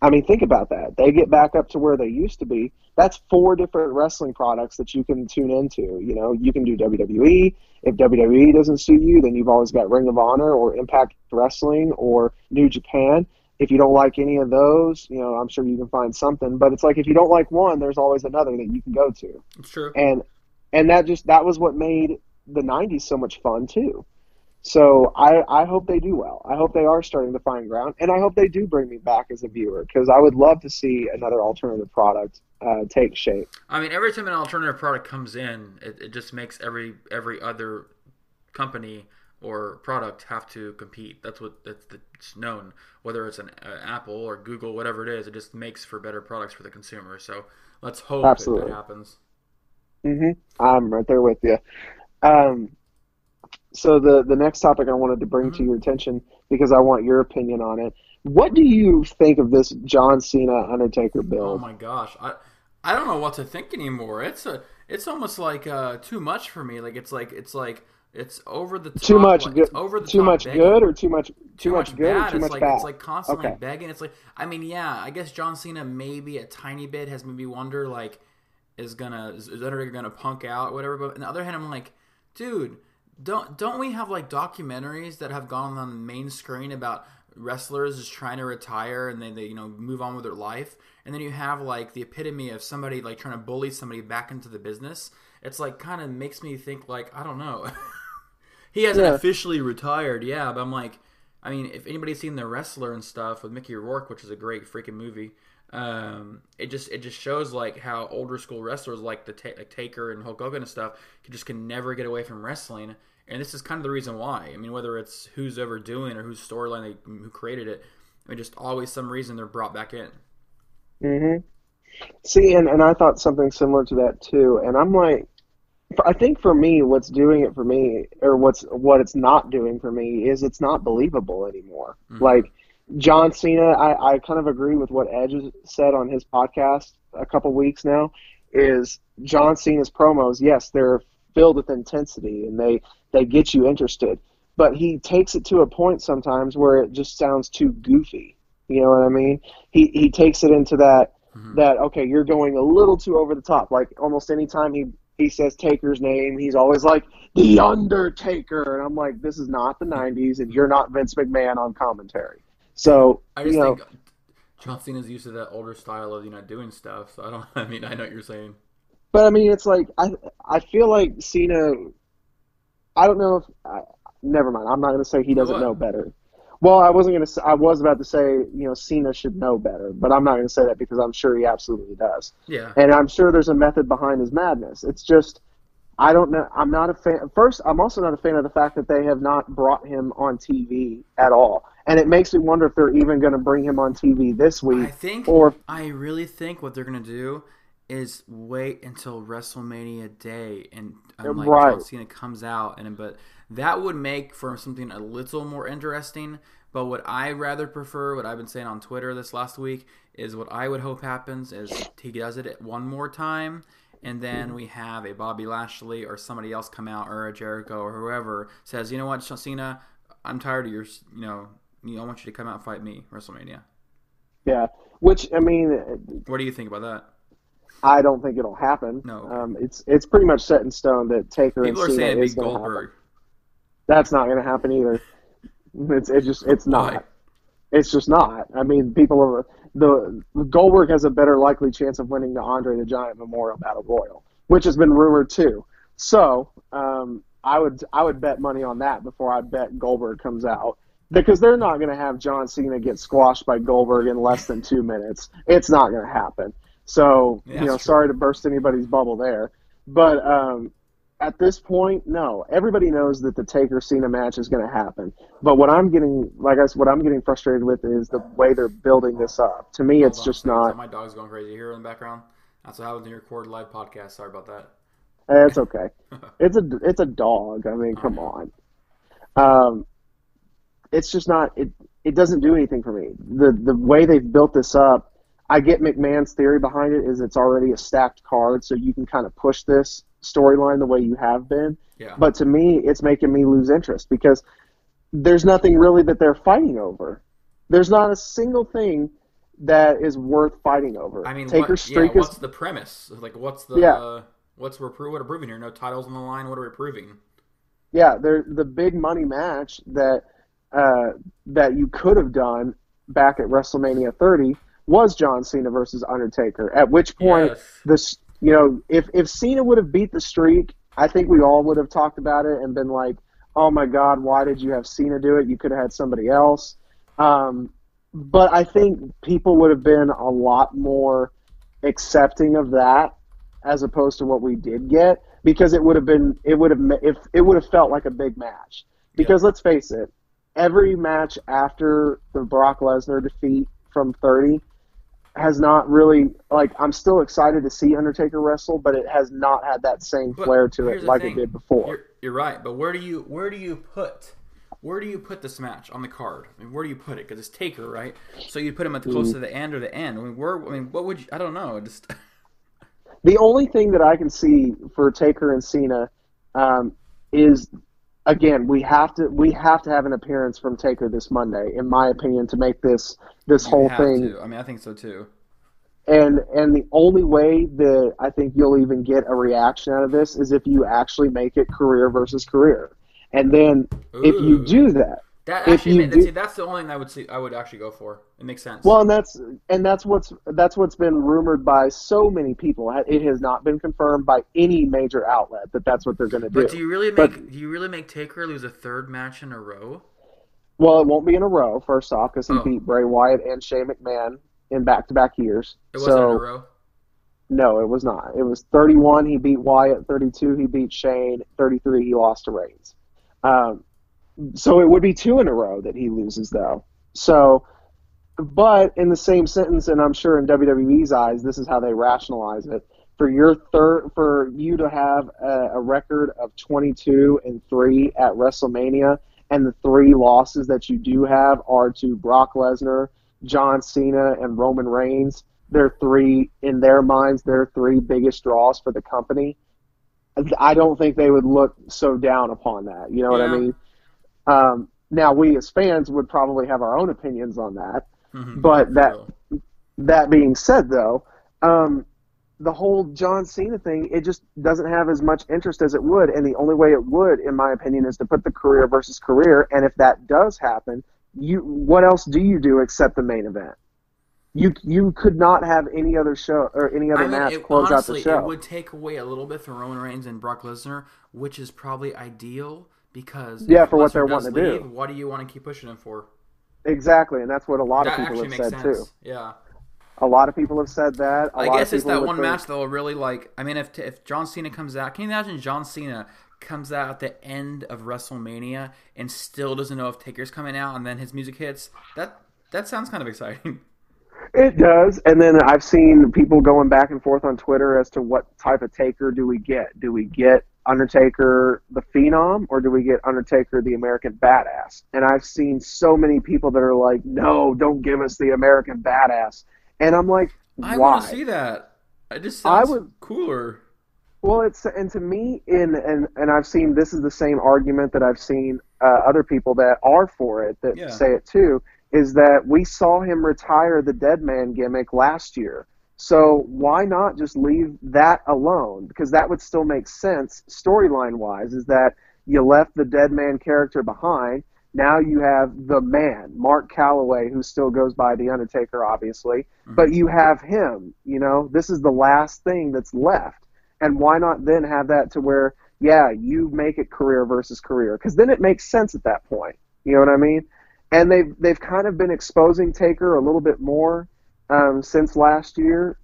I mean, think about that. They get back up to where they used to be. That's four different wrestling products that you can tune into. You know, you can do WWE. If WWE doesn't suit you, then you've always got Ring of Honor or Impact Wrestling or New Japan. If you don't like any of those, you know, I'm sure you can find something. But it's like if you don't like one, there's always another that you can go to. It's true. And and that just that was what made the 90s so much fun too. So I, I hope they do well. I hope they are starting to find ground, and I hope they do bring me back as a viewer because I would love to see another alternative product uh, take shape. I mean, every time an alternative product comes in, it, it just makes every every other company or product have to compete. That's what that's it's known. Whether it's an uh, Apple or Google, whatever it is, it just makes for better products for the consumer. So let's hope that, Absolutely. that happens. hmm I'm right there with you. Um, so the the next topic I wanted to bring to your attention because I want your opinion on it. What do you think of this John Cena Undertaker build? Oh my gosh, I I don't know what to think anymore. It's a it's almost like uh, too much for me. Like it's like it's like it's over the top. too much like, good, over the too much begging. good, or too much too, too much, much good, bad. or too it's much like bad? it's like constantly Okay. begging. It's like I mean, yeah, I guess John Cena maybe a tiny bit has made me wonder like is gonna is Undertaker gonna punk out or whatever. But on the other hand, I'm like, dude, don't don't we have like documentaries that have gone on the main screen about wrestlers just trying to retire and they, they you know move on with their life and then you have like the epitome of somebody like trying to bully somebody back into the business it's like kind of makes me think like i don't know he hasn't Yeah. officially retired yeah but i'm like i mean if anybody's seen the wrestler and stuff with mickey rourke which is a great freaking movie um, it just it just shows like how older school wrestlers like the ta- like Taker and Hulk Hogan and stuff can just can never get away from wrestling, and this is kind of the reason why. I mean, whether it's who's ever doing or whose storyline they who created it, I mean, just always some reason they're brought back in. Mm-hmm. See, and, and I thought something similar to that too. And I'm like, I think for me, what's doing it for me, or what's what it's not doing for me, is it's not believable anymore. Mm-hmm. Like John Cena, I, I kind of agree with what Edge said on his podcast a couple weeks now. Is John Cena's promos? Yes, they're filled with intensity and they they get you interested, but he takes it to a point sometimes where it just sounds too goofy. You know what I mean? He he takes it into that mm-hmm. that okay, you're going a little too over the top. Like almost any time he he says Taker's name, he's always like the Undertaker, and I'm like, this is not the '90s, and you're not Vince McMahon on commentary. So I just you know, think John Cena's used to that older style of you know doing stuff. So I don't. I mean, I know what you're saying. but I mean, it's like I I feel like Cena. I don't know if. I, never mind. I'm not going to say he doesn't what? know better. Well, I wasn't going to. I was about to say you know Cena should know better, but I'm not going to say that because I'm sure he absolutely does. Yeah. and I'm sure there's a method behind his madness. It's just I don't know. I'm not a fan. First, I'm also not a fan of the fact that they have not brought him on TV at all, and it makes me wonder if they're even going to bring him on TV this week. I think. or I really think what they're gonna do is wait until WrestleMania day and um, like Right. John Cena comes out and but that would make for something a little more interesting. But what I rather prefer, what I've been saying on Twitter this last week, is what I would hope happens is he does it one more time, and then we have a Bobby Lashley or somebody else come out or a Jericho or whoever says, you know what, John Cena, I'm tired of your, you know, you know, I want you to come out and fight me WrestleMania. yeah, which I mean, What do you think about that? I don't think it'll happen. No. um, it's it's pretty much set in stone that Taker People and Cena is going to happen. That's not going to happen either. It's it just it's not. Why? It's just not. I mean, people are the Goldberg has a better likely chance of winning the Andre the Giant Memorial Battle Royal, which has been rumored too. So um, I would I would bet money on that before I bet Goldberg comes out because they're not going to have John Cena get squashed by Goldberg in less than two minutes. It's not going to happen. So Yeah, you know, true. sorry to burst anybody's bubble there, but um, at this point, no. Everybody knows that the Taker Cena match is going to happen. But what I'm getting, like I said, what I'm getting frustrated with is the way they're building this up. To me, it's on, just not. so My dog's going crazy here in the background. That's what happens when you record live podcast. Sorry about that. eh, It's okay. It's a it's a dog. I mean, come on. Um, it's just not. It it doesn't do anything for me. The the way they've built this up. I get McMahon's theory behind it is it's already a stacked card, so you can kind of push this storyline the way you have been. Yeah. But to me, it's making me lose interest because there's nothing really that they're fighting over. There's not a single thing that is worth fighting over. I mean, Taker's what, streak yeah, is what's the premise? Like, what's the Yeah. what's we're pro- what are proving here? No titles on the line. What are we proving? yeah, they're the big money match that uh, that you could have done back at WrestleMania 30 was John Cena versus Undertaker. At which point, Yes. this you know, if if Cena would have beat the streak, I think we all would have talked about it and been like, "Oh my God, why did you have Cena do it? You could have had somebody else." Um, but I think people would have been a lot more accepting of that as opposed to what we did get because it would have been it would have if it would have felt like a big match because let's face it every match after the Brock Lesnar defeat from 30 has not really like I'm still excited to see Undertaker wrestle but it has not had that same But flair to it like thing. it did before You're, you're right, but where do you where do you put where do you put this match on the card? I mean, where do you put it? Because it's Taker, right? So you put him at the close Mm. to the end or the end. I mean, where? I mean, what would you? I don't know. Just The only thing that I can see for Taker and Cena um, is again we have to we have to have an appearance from Taker this Monday, in my opinion, to make this this you whole thing. to. I mean, I think so too. And and the only way that I think you'll even get a reaction out of this is if you actually make it career versus career. And then if you do that, That actually, do- see, that's the only thing I would see. I would actually go for. It makes sense. Well, and that's and that's what's that's what's been rumored by so many people. It has not been confirmed by any major outlet that that's what they're going to do. but do you really But- make do you really make Taker lose a third match in a row? Well, it won't be in a row. First off, because he Oh. beat Bray Wyatt and Shane McMahon in back-to-back years. It wasn't so in a row. no, it was not. It was 31. He beat Wyatt. 32. He beat Shane. 33. He lost to Reigns. Um, so it would be two in a row that he loses, though. So, but in the same sentence, and I'm sure in WWE's eyes, this is how they rationalize it. For your third, for you to have a, a record of 22 and three at WrestleMania, and the three losses that you do have are to Brock Lesnar, John Cena, and Roman Reigns. They're three in their minds. They're three biggest draws for the company. I don't think they would look so down upon that. You know what I mean? Um, now we as fans would probably have our own opinions on that. Mhm, But that that being said, though, um, the whole John Cena thing it just doesn't have as much interest as it would, and the only way it would, in my opinion, is to put the career versus career. And if that does happen, you what else do you do except the main event? You you could not have any other show or any other I mean, match it, close honestly, out the show. it would take away a little bit from Roman Reigns and Brock Lesnar, which is probably ideal because Yeah, for what they're wanting to do. What do you want to keep pushing him for? Exactly, and that's what a lot That of people have said sense. too. Yeah. A lot of people have said that. I I guess it's that one match that will really like. I mean, if if John Cena comes out, can you imagine John Cena comes out at the end of WrestleMania and still doesn't know if Taker's coming out, and then his music hits? That that sounds kind of exciting. It does, and then I've seen people going back and forth on Twitter as to what type of Taker do we get? Do we get Undertaker the Phenom, or do we get Undertaker the American Badass? And I've seen so many people that are like, "No, don't give us the American Badass," and I'm like, I "Why?" want to see that. I just I would- cooler. Well, it's and to me, in and and I've seen this is the same argument that I've seen uh, other people that are for it that Yeah. say it too. Is that we saw him retire the dead man gimmick last year, so why not just leave that alone? Because that would still make sense storyline wise. Is that you left the dead man character behind. Now you have the man, Mark Calaway, who still goes by the Undertaker, obviously, mm-hmm. but you have him. You know, this is the last thing that's left and why not then have that to where yeah you make it career versus career because then it makes sense at that point you know what i mean and they've they've kind of been exposing taker a little bit more um, since last year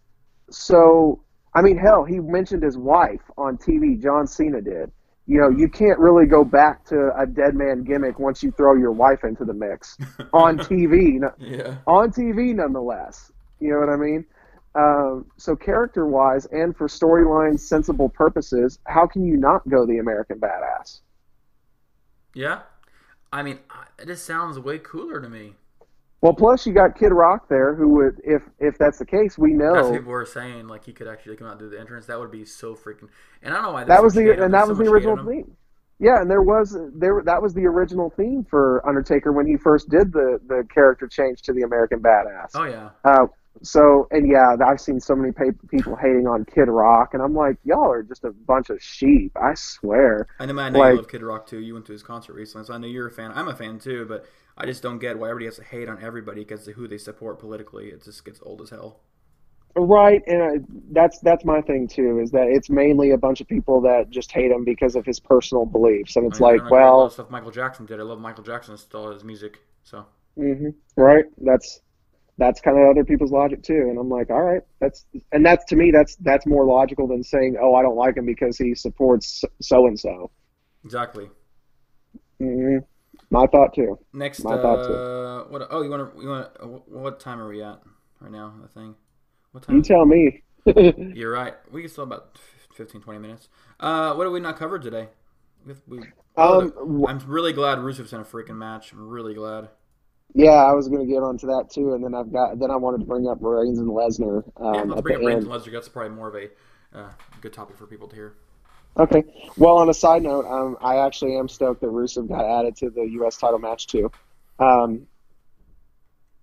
so i mean hell he mentioned his wife on tv john cena did you know you can't really go back to a dead man gimmick once you throw your wife into the mix on tv Yeah. on TV nonetheless. You know what I mean? Um, so character wise and for storyline sensible purposes, how can you not go the American Badass? Yeah. I mean, I- it just sounds way cooler to me. Well, plus you got Kid Rock there, who would, if if that's the case, we That's what know people were saying. Like he could actually come out and do the entrance. That would be so freaking. And I don't know why. that was the and that There's was so the original theme. Yeah, and there was there that was the original theme for Undertaker when he first did the the character change to the American Badass. Oh yeah. Uh, so and yeah, I've seen so many people hating on Kid Rock, and I'm like, y'all are just a bunch of sheep. I swear. I know, man. I know Like- you love Kid Rock too. You went to his concert recently, so I know you're a fan. I'm a fan too, but I just don't get why everybody has to hate on everybody because of who they support politically. It just gets old as hell. Right, and I, that's that's my thing too. Is that it's mainly a bunch of people that just hate him because of his personal beliefs, and it's I mean, like, don't agree with a lot of well, stuff Michael Jackson did. I love Michael Jackson still his music. So hmm right. That's that's kind of other people's logic too, and I'm like, all right, that's and that's to me that's that's more logical than saying, oh, I don't like him because he supports so and so. exactly. hmm My thought too. Next, My thought too. what? Oh, you want to? You want? to what time are we at right now? I think. What time? You tell me. You're right. We can still about 15, 20 minutes. Uh, what have we not covered today? We, Um, I'm really glad Rusev's in a freaking match. I'm really glad. yeah, I was going to get onto that too, and then I've got then I wanted to bring up Reigns and Lesnar um, Yeah, let's bring up Reigns and Lesnar. That's probably more of a uh, good topic for people to hear. Okay. Well, on a side note, um, I actually am stoked that Rusev got added to the U.S. title match too. Um,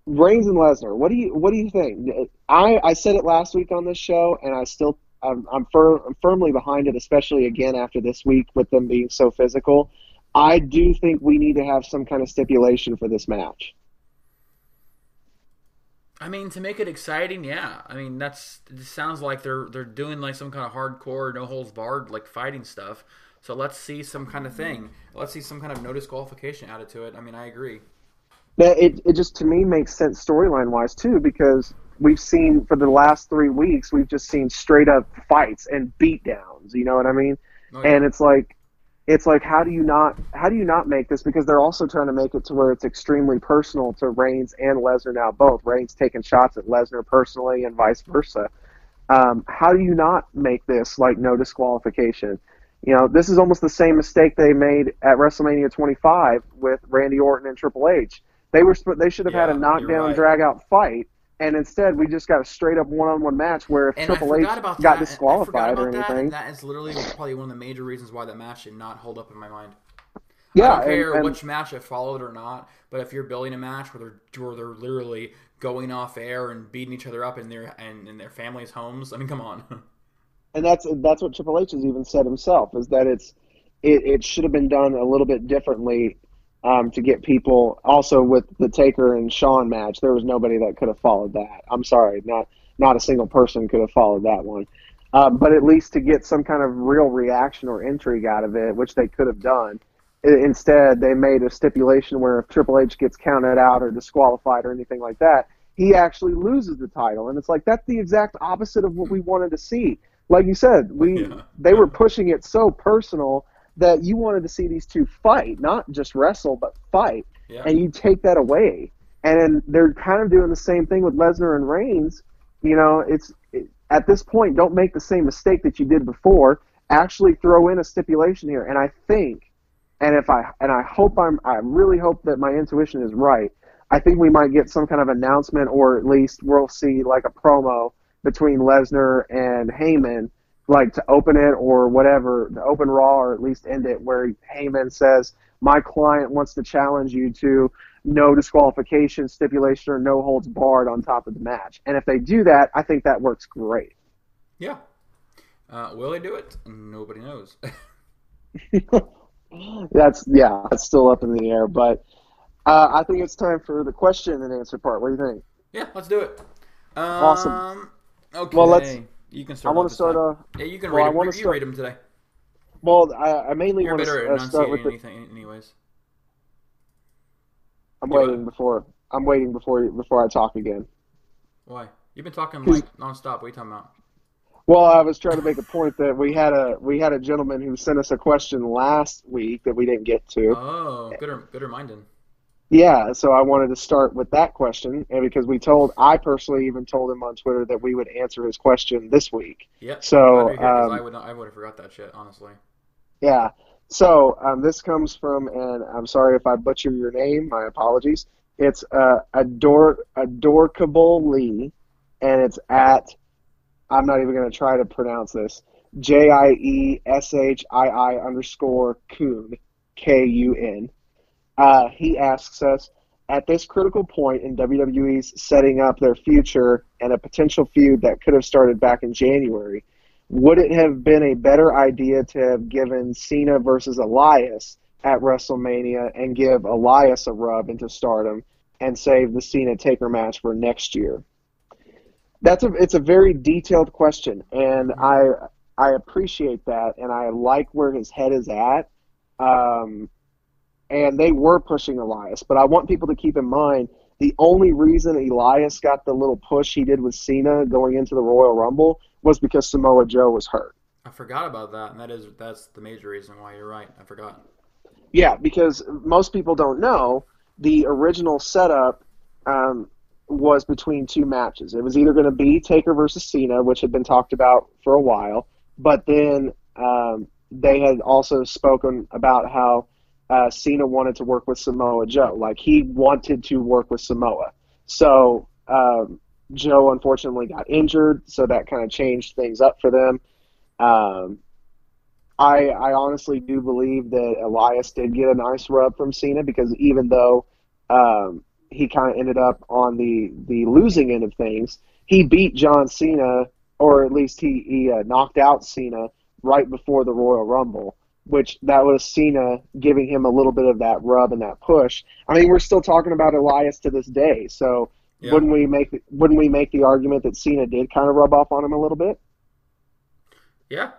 Reigns and Lesnar. What do you What do you think? I, I said it last week on this show, and I still I'm I'm, fir- I'm firmly behind it, especially again after this week with them being so physical. I do think we need to have some kind of stipulation for this match. I mean, to make it exciting, yeah. I mean, that's it sounds like they're they're doing like some kind of hardcore, no holds barred, like fighting stuff. So let's see some kind of thing. Let's see some kind of no disqualification added to it. I mean, I agree. That it, it just to me makes sense storyline wise too because we've seen for the last three weeks we've just seen straight up fights and beatdowns. You know what I mean? Oh, yeah. And it's like it's like how do you not how do you not make this because they're also trying to make it to where it's extremely personal to Reigns and Lesnar now both Reigns taking shots at Lesnar personally and vice versa. Um, how do you not make this like no disqualification? You know, this is almost the same mistake they made at WrestleMania 25 with Randy Orton and Triple H. They were they should have had a knockdown right. drag out fight, and instead we just got a straight up one on one match where if And Triple H got that. Disqualified or anything. and that is literally probably one of the major reasons why that match did not hold up in my mind. yeah, I don't care and, and, which match it followed or not, but if you're building a match where they're where they're literally going off air and beating each other up in their and in their families' homes, I mean, come on. and that's that's what Triple H has even said himself is that it's it, it should have been done a little bit differently um, to get people. Also with the Taker and Shawn match, there was nobody that could have followed that. I'm sorry, not not a single person could have followed that one. Um, but at least to get some kind of real reaction or intrigue out of it, which they could have done. Instead, they made a stipulation where if Triple H gets counted out or disqualified or anything like that, he actually loses the title. And it's like that's the exact opposite of what we wanted to see. Like you said, we Yeah. they were pushing it so personal that you wanted to see these two fight, not just wrestle, but fight. Yeah. And you take that away. And they're kind of doing the same thing with Lesnar and Reigns. You know, it's it, at this point, don't make the same mistake that you did before. Actually, throw in a stipulation here. And I think, and if I and I hope I'm, I really hope that my intuition is right. I think we might get some kind of announcement, or at least we'll see like a promo between Lesnar and Heyman, like to open it or whatever, to open Raw or at least end it, where Heyman says, "My client wants to challenge you to no disqualification stipulation or no holds barred on top of the match." And if they do that, I think that works great. Yeah. Uh, will they do it? Nobody knows. That's yeah, that's still up in the air, but uh, I think it's time for the question and answer part. What do you think? yeah, let's do it. Um, Awesome. Okay. Well, let's- You can start. I want to start time. Yeah, you can well, I read them. wanna You start- read them today. Well, I, I mainly You're want to uh, start with enunciating the. anything, anyways. I'm You waiting before. I'm waiting before before I talk again. Why? You've been talking like nonstop. What are you talking about? Well, I was trying to make a point that we had a we had a gentleman who sent us a question last week that we didn't get to. Oh, good, good reminding. Yeah, so I wanted to start with that question, and because we told, I personally even told him on Twitter that we would answer his question this week. Yeah. So, here, um, I would not, I would have forgot that shit. Honestly. Yeah. So um, this comes from, and I'm sorry if I butcher your name. My apologies. It's uh, Ador Adorkable Lee, and it's at. I'm not even going to try to pronounce this. J I E S H I I underscore Kun, K U N. Uh, he asks us at this critical point in WWE's setting up their future and a potential feud that could have started back in January would it have been a better idea to have given Cena versus Elias at WrestleMania and give Elias a rub into stardom and save the Cena Taker match for next year? That's a it's a very detailed question, and I I appreciate that, and I like where his head is at. Um, and they were pushing Elias, but I want people to keep in mind the only reason Elias got the little push he did with Cena going into the Royal Rumble was because Samoa Joe was hurt. I forgot about that, and that is that's the major reason why you're right. I forgot. Yeah, because most people don't know the original setup um, was between two matches. It was either going to be Taker versus Cena, which had been talked about for a while, but then um, they had also spoken about how uh, Cena wanted to work with Samoa Joe. Like he wanted to work with Samoa. So um, Joe unfortunately got injured, so that kind of changed things up for them. Um, I, I honestly do believe that Elias did get a nice rub from Cena because even though um, he kind of ended up on the, the losing end of things, he beat John Cena, or at least he, he uh, knocked out Cena right before the Royal Rumble, which that was Cena giving him a little bit of that rub and that push. I mean, we're still talking about Elias to this day, so Yeah. wouldn't we make wouldn't we make the argument that Cena did kind of rub off on him a little bit? Yeah,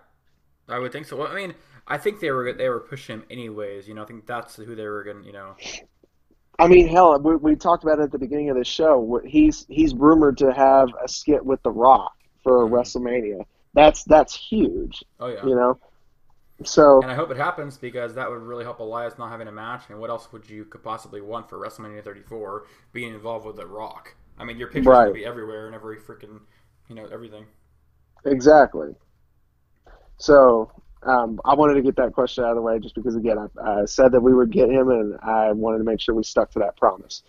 I would think so. I mean, I think they were they were pushing him anyways. You know, I think that's who they were going. to You know, I mean, hell, we, we talked about it at the beginning of the show. He's he's rumored to have a skit with The Rock for Mhm. WrestleMania. That's that's huge, oh yeah. you know. So And I hope it happens because that would really help Elias not having a match. And what else would you could possibly want for WrestleMania 34 being involved with The Rock? I mean, your pictures Right. would be everywhere and every freaking, you know, everything. exactly. So um, I wanted to get that question out of the way, just because again, I, I said that we would get him, and I wanted to make sure we stuck to that promise.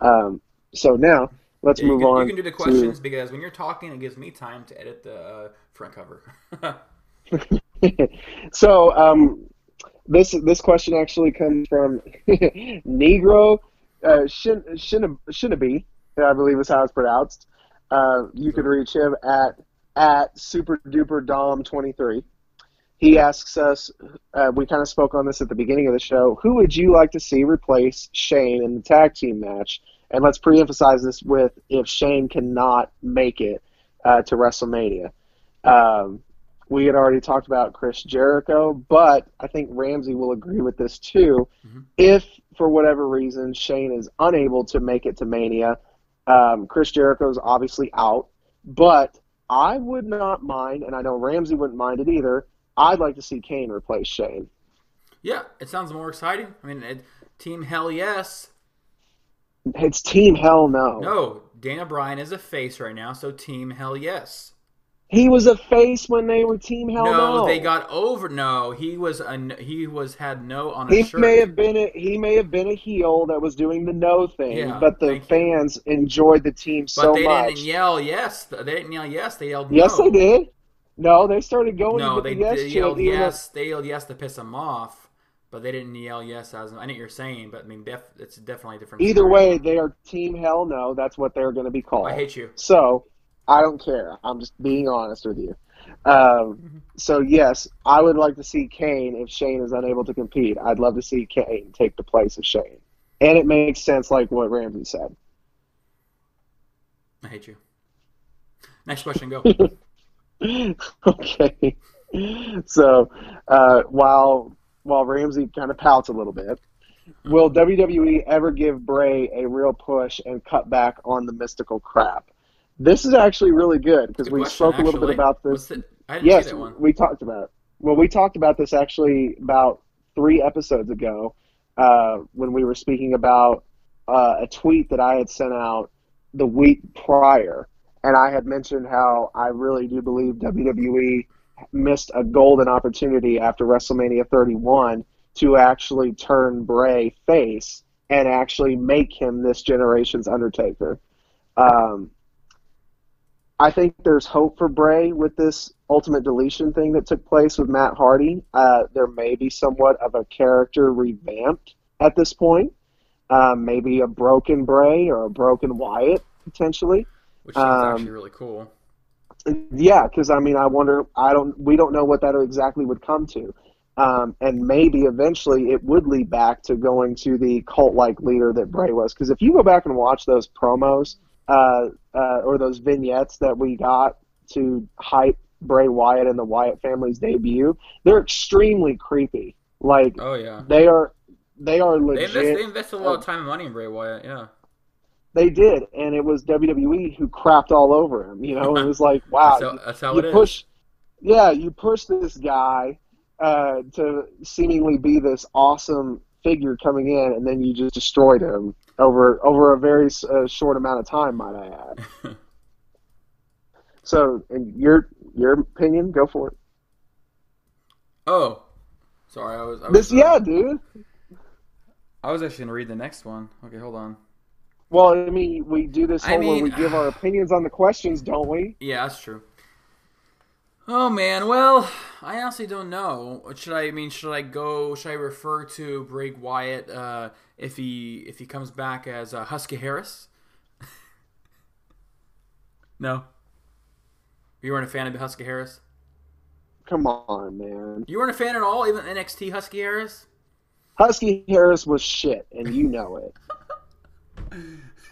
Um, so now let's Yeah, move can, on. you can do the to- questions because when you're talking, it gives me time to edit the uh, front cover. so um, this this question actually comes from Negro uh, Shin, Shin, Shinabi, I believe is how it's pronounced. Uh, you can reach him at at Super Duper Dom twenty three. he asks us, uh, we kind of spoke on this at the beginning of the show, who would you like to see replace Shane in the tag team match? And let's pre emphasize this with if Shane cannot make it uh, to WrestleMania. Um, we had already talked about Chris Jericho, but I think Ramsey will agree with this too. Mm-hmm. If, for whatever reason, Shane is unable to make it to Mania, um, Chris Jericho is obviously out, but I would not mind, and I know Ramsey wouldn't mind it either. I'd like to see Kane replace Shane. Yeah, it sounds more exciting. I mean, it, Team Hell Yes. It's Team Hell No. No, Daniel Bryan is a face right now, so Team Hell Yes. He was a face when they were Team Hell No. No, they got over. No, he was a he was had no on a He shirt. may have been a he may have been a heel that was doing the no thing, Yeah, but the thank you. fans enjoyed the team so. much. but they didn't yell yes. They didn't yell yes. They yelled yes, no. they did. No, they started going No, they, the yes they yelled yes. They yelled yes to piss him off, but they didn't yell yes as I know what you're saying, but I mean, def, it's definitely a different. Either story. way, they are Team Hell No. That's what they're going to be called. I hate you. So I don't care. I'm just being honest with you. Um, so yes, I would like to see Kane if Shane is unable to compete. I'd love to see Kane take the place of Shane, and it makes sense, like what Ramsey said. I hate you. Next question, go. okay. So uh, while while Ramsey kind of pouts a little bit, will WWE ever give Bray a real push and cut back on the mystical crap? This is actually really good because we question, spoke a little bit about this. the- I didn't Yes, see that one. we talked about it. Well, we talked about this actually about three episodes ago uh, when we were speaking about uh, a tweet that I had sent out the week prior, and I had mentioned how I really do believe WWE missed a golden opportunity after WrestleMania 31 to actually turn Bray face and actually make him this generation's Undertaker. Um, I think there's hope for Bray with this ultimate deletion thing that took place with Matt Hardy. Uh, there may be somewhat of a character revamped at this point. Um, maybe a broken Bray or a broken Wyatt potentially. Which seems um, actually really cool. Yeah, because I mean, I wonder. I don't. We don't know what that exactly would come to, um, and maybe eventually it would lead back to going to the cult-like leader that Bray was. Because if you go back and watch those promos uh, uh, or those vignettes that we got to hype Bray Wyatt and the Wyatt family's debut, they're extremely creepy. Like Oh yeah. they are. They are They, legit. invest, they invested a lot of time and money in Bray Wyatt. Yeah. They did, and it was WWE who crapped all over him. You know, it was like, wow, That's how, that's how you it is. push, yeah, you push this guy uh, to seemingly be this awesome figure coming in, and then you just destroyed him over over a very uh, short amount of time, might I add. so, in your your opinion, go for it. Oh, sorry. I was. I was This, uh, yeah, dude. I was actually gonna read the next one. Okay, hold on. Well, I mean, we do this I whole where we give our opinions on the questions, don't we? Yeah, that's true. Oh man, well, I honestly don't know. Should I, I mean, should I go? Should I refer to Bray Wyatt uh, if he if he comes back as uh, Husky Harris? no. You weren't a fan of Husky Harris. Come on, man. You weren't a fan at all, even NXT Husky Harris. Husky Harris was shit, and you know it.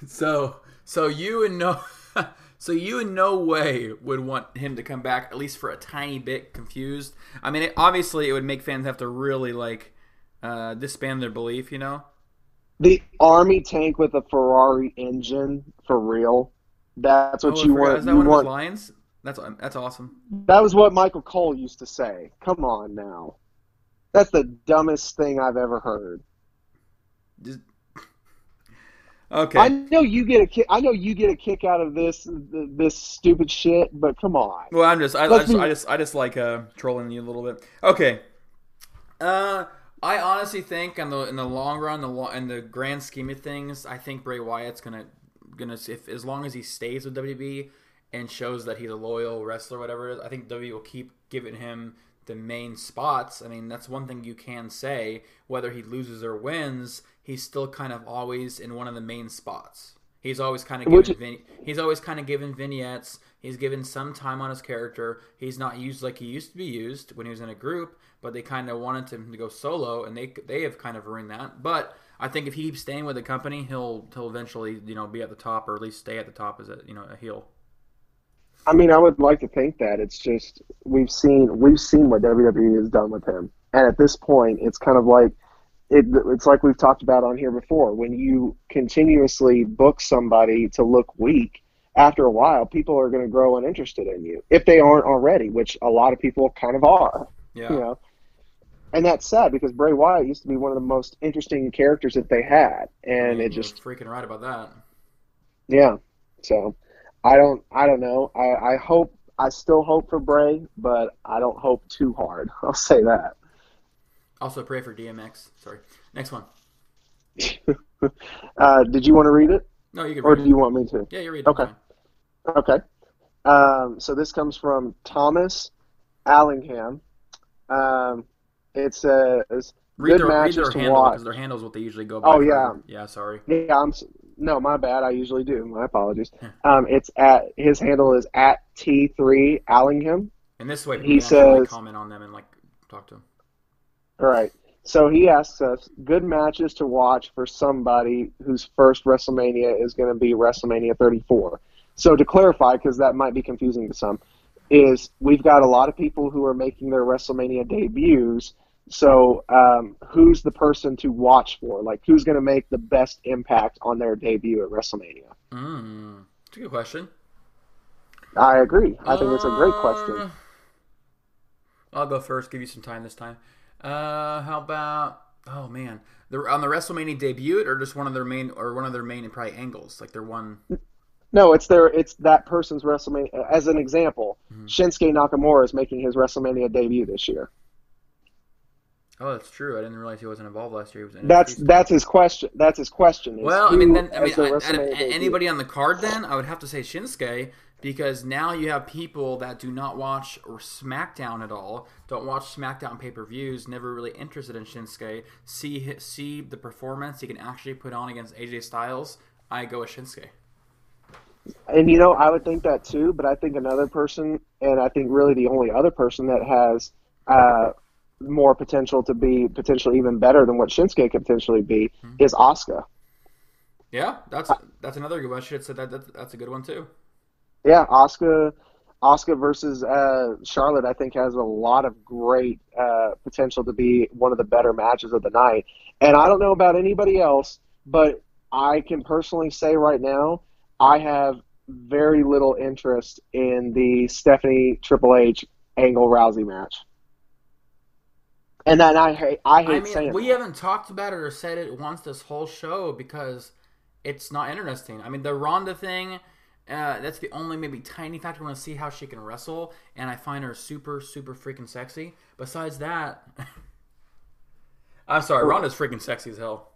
So, so you and no, so you in no way would want him to come back, at least for a tiny bit confused. I mean, it, obviously, it would make fans have to really like uh, disband their belief, you know. The army tank with a Ferrari engine, for real. That's what Oh, you want. Is that You one of his want. lines? That's that's awesome. That was what Michael Cole used to say. Come on now. That's the dumbest thing I've ever heard. Just... Okay. I know you get a kick. I know you get a kick out of this this stupid shit, but come on. Well, I'm just I, I just be- I just I just like uh, trolling you a little bit. Okay. Uh, I honestly think in the in the long run, the lo- in the grand scheme of things, I think Bray Wyatt's gonna gonna if as long as he stays with WWE and shows that he's a loyal wrestler, whatever it is, I think WWE will keep giving him the main spots. I mean, that's one thing you can say. Whether he loses or wins, he's still kind of always in one of the main spots. He's always kind of given vin- he's always kind of given vignettes. He's given some time on his character. He's not used like he used to be used when he was in a group, but they kind of wanted him to go solo, and they they have kind of ruined that. But I think if he keeps staying with the company, he'll he'll eventually you know be at the top or at least stay at the top as a you know a heel. I mean, I would like to think that it's just we've seen we've seen what WWE has done with him, and at this point, it's kind of like it, it's like we've talked about on here before. When you continuously book somebody to look weak, after a while, people are going to grow uninterested in you if they aren't already, which a lot of people kind of are. Yeah. You know, and that's sad because Bray Wyatt used to be one of the most interesting characters that they had, and mm, it You're just freaking right about that. yeah. So I don't I don't know. I, I hope I still hope for Bray, but I don't hope too hard. I'll say that. Also, pray for DMX. Sorry. Next one. Uh, did you want to read it, No, you can. or do it. you want me to? Yeah, you read. It. Okay. Fine. Okay. Um, so this comes from Thomas Allingham. Um, it says Read good their, read matches their to handle watch. because their handle is what they usually go by. Oh, for- yeah. Yeah. Sorry. Yeah, I'm no, my bad. I usually do. My apologies. Um, it's at his handle is at T3 Allingham. And this way, He says- comment on them and like talk to them. All right. So he asks us good matches to watch for somebody whose first WrestleMania is going to be WrestleMania 34. So to clarify, because that might be confusing to some, is we've got a lot of people who are making their WrestleMania debuts. So um, who's the person to watch for? Like who's going to make the best impact on their debut at WrestleMania? Mm, it's a good question. I agree. I think it's a great question. Uh, I'll go first. Give you some time this time. Uh, how about? Oh man, the on the WrestleMania debut or just one of their main or one of their main and probably angles, like their one. No, it's their it's that person's WrestleMania. As an example, Shinsuke Nakamura is making his WrestleMania debut this year. Oh, that's true. I didn't realize he wasn't involved last year. He was That's that's his question. That's his question. Well, I mean, then I mean, I, out of WrestleMania debut? anybody on the card, then I would have to say Shinsuke because now you have people that do not watch or SmackDown at all, don't watch SmackDown pay per views, never really interested in Shinsuke. See see the performance he can actually put on against AJ Styles. I go with Shinsuke. And you know, I would think that too. But I think another person, and I think really the only other person that has uh, more potential to be potentially even better than what Shinsuke could potentially be Hmm. is Asuka. Yeah, that's that's another good one. I should have said that. That's, that's a good one too. Yeah, Asuka Asuka versus uh, Charlotte, I think has a lot of great uh, potential to be one of the better matches of the night. And I don't know about anybody else, but I can personally say right now, I have very little interest in the Stephanie Triple H Angle Rousey match. And then I hate, I hate I mean, saying we that. haven't talked about it or said it once this whole show because it's not interesting. I mean, the Ronda thing, uh, that's the only maybe tiny factor. I want to see how she can wrestle, and I find her super, super freaking sexy. Besides that, I'm sorry, Ronda's freaking sexy as hell.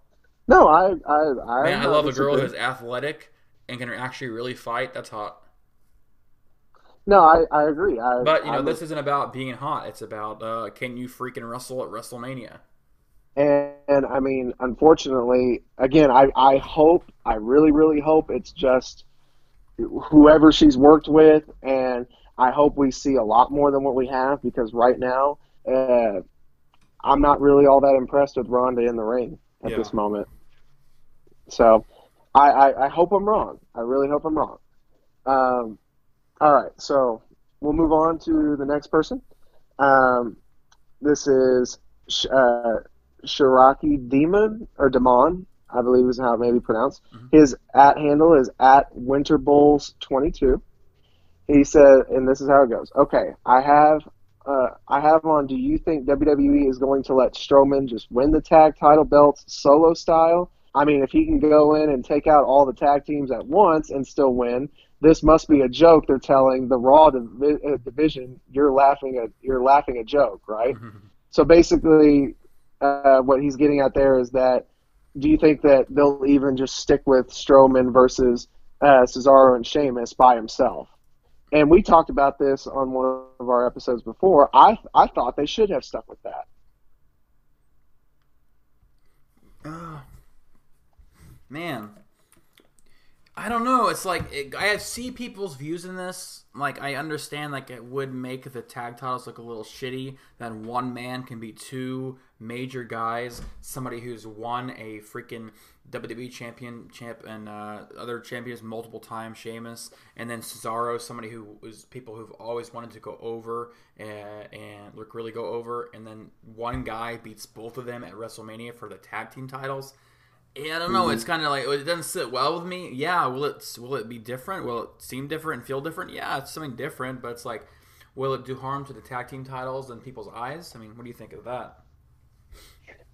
No, I I I, Man, I love a girl who's athletic and can actually really fight. That's hot. No, I, I agree. I, But you know, I'm- this isn't about being hot. It's about uh, can you freaking wrestle at WrestleMania? And, and I mean, unfortunately, again, I, I hope, I really, really hope it's just whoever she's worked with, and I hope we see a lot more than what we have because right now, uh, I'm not really all that impressed with Ronda in the ring at Yeah. this moment. So, I, I, I hope I'm wrong. I really hope I'm wrong. Um, all right, so we'll move on to the next person. Um, this is Sh- uh, Shiraki Demon or Demon, I believe is how it may be pronounced. His at handle is at Winter Bulls twenty two. He said, and this is how it goes. Okay, I have uh, I have on. Do you think WWE is going to let Strowman just win the tag title belts solo style? I mean, if he can go in and take out all the tag teams at once and still win, this must be a joke. They're telling the Raw divi- uh, division, you're laughing at you're laughing a joke, right? So basically, uh, what he's getting at there is that do you think that they'll even just stick with Strowman versus uh, Cesaro and Sheamus by himself? And we talked about this on one of our episodes before. I I thought they should have stuck with that. Man, I don't know. It's like it, I see people's views in this. Like I understand, like it would make the tag titles look a little shitty that one man can be two major guys. Somebody who's won a freaking WWE champion, champ, and uh, other champions multiple times, Sheamus, and then Cesaro, somebody who was people who've always wanted to go over and, and look really go over, and then one guy beats both of them at WrestleMania for the tag team titles. Yeah, I don't know. It's kind of like it doesn't sit well with me. Yeah, will it will it be different? Will it seem different and feel different? Yeah, it's something different, but it's like, will it do harm to the tag team titles and people's eyes? I mean, what do you think of that?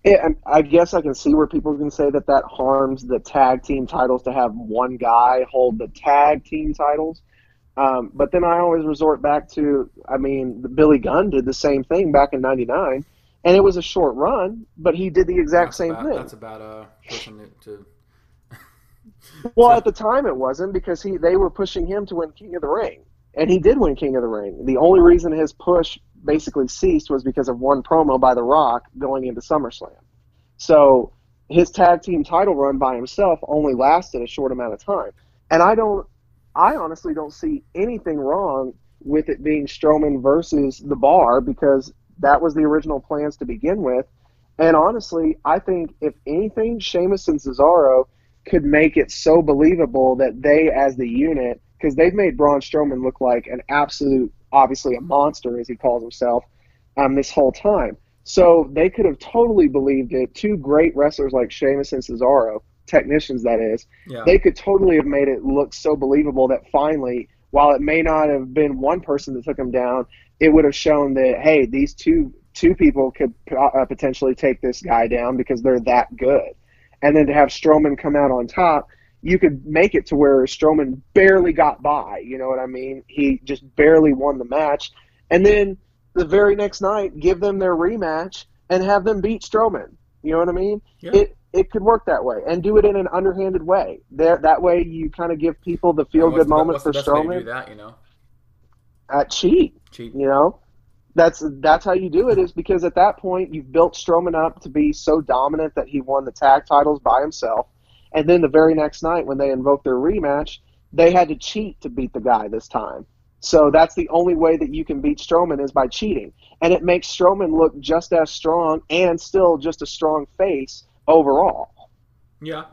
Yeah, I guess I can see where people can say that that harms the tag team titles to have one guy hold the tag team titles. Um, but then I always resort back to, I mean, Billy Gunn did the same thing back in '99, and it was a short run, but he did the exact That's same about, thing. That's about a person to. Well, at the time it wasn't because he they were pushing him to win King of the Ring, and he did win King of the Ring. The only reason his push basically ceased was because of one promo by The Rock going into SummerSlam. So his tag team title run by himself only lasted a short amount of time, and I don't, I honestly don't see anything wrong with it being Strowman versus the Bar because that was the original plans to begin with. And honestly, I think if anything, Sheamus and Cesaro could make it so believable that they, as the unit, because they've made Braun Strowman look like an absolute, obviously a monster, as he calls himself, um, this whole time. So they could have totally believed it. Two great wrestlers like Sheamus and Cesaro, technicians that is, Yeah. they could totally have made it look so believable that finally, while it may not have been one person that took him down, it would have shown that hey, these two two people could uh, potentially take this guy down because they're that good. And then to have Strowman come out on top, you could make it to where Strowman barely got by. You know what I mean? He just barely won the match, and then the very next night, give them their rematch and have them beat Strowman. You know what I mean? Yeah. It it could work that way, and do it in an underhanded way. There, that way, you kind of give people the feel good moment for the best way to Strowman. do that, you know, Uh, cheat. Cheat. You know, that's that's how you do it. Is because at that point you've built Strowman up to be so dominant that he won the tag titles by himself, and then the very next night when they invoked their rematch, they had to cheat to beat the guy this time. So that's the only way that you can beat Strowman is by cheating, and it makes Strowman look just as strong and still just a strong face overall. Yeah.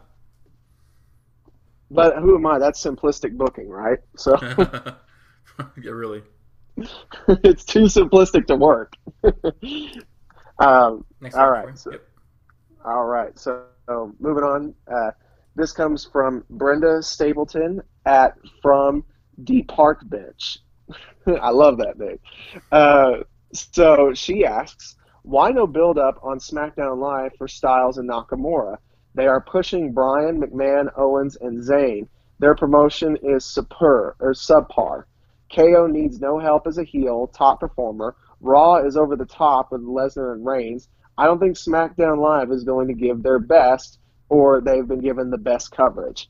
But who am I? That's simplistic booking, right? So yeah, really. it's too simplistic to work. um, All right, so- Yep. All right, so, so moving on. Uh, this comes from Brenda Stapleton at from the Park Bench. I love that name. Uh, so she asks, why no build up on SmackDown Live for Styles and Nakamura? They are pushing Bryan, McMahon, Owens, and Zayn. Their promotion is super or subpar. KO needs no help as a heel, top performer. Raw is over the top with Lesnar and Reigns. I don't think SmackDown Live is going to give their best, or they've been given the best coverage.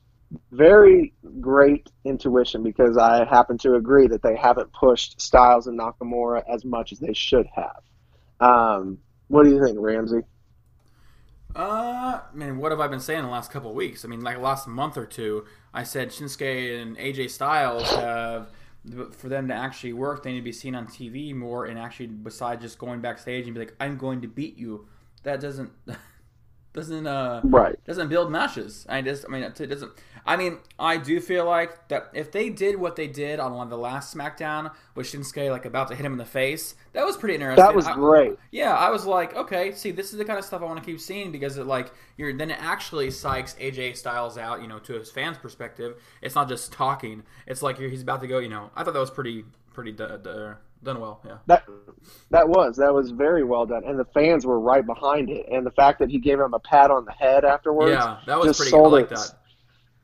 Very great intuition because I happen to agree that they haven't pushed Styles and Nakamura as much as they should have. Um, what do you think, Ramsey? Uh, I mean, what have I been saying the last couple weeks? I mean, like last month or two, I said Shinsuke and AJ Styles have, for them to actually work, they need to be seen on TV more, and actually, besides just going backstage and be like, "I'm going to beat you," that doesn't doesn't uh Right. doesn't build matches. I just, I mean, it doesn't. I mean, I do feel like that if they did what they did on one of the last SmackDown with Shinsuke like about to hit him in the face, that was pretty interesting. That was I- great. yeah, I was like, okay, see, this is the kind of stuff I want to keep seeing because it like you're then it actually psychs AJ Styles out, you know, to his fans' perspective. It's not just talking. It's like you're, he's about to go. You know, I thought that was pretty pretty d- d- done well. Yeah. That that was that was very well done, and the fans were right behind it. And the fact that he gave him a pat on the head afterwards, Yeah, that was pretty good. I like it. that.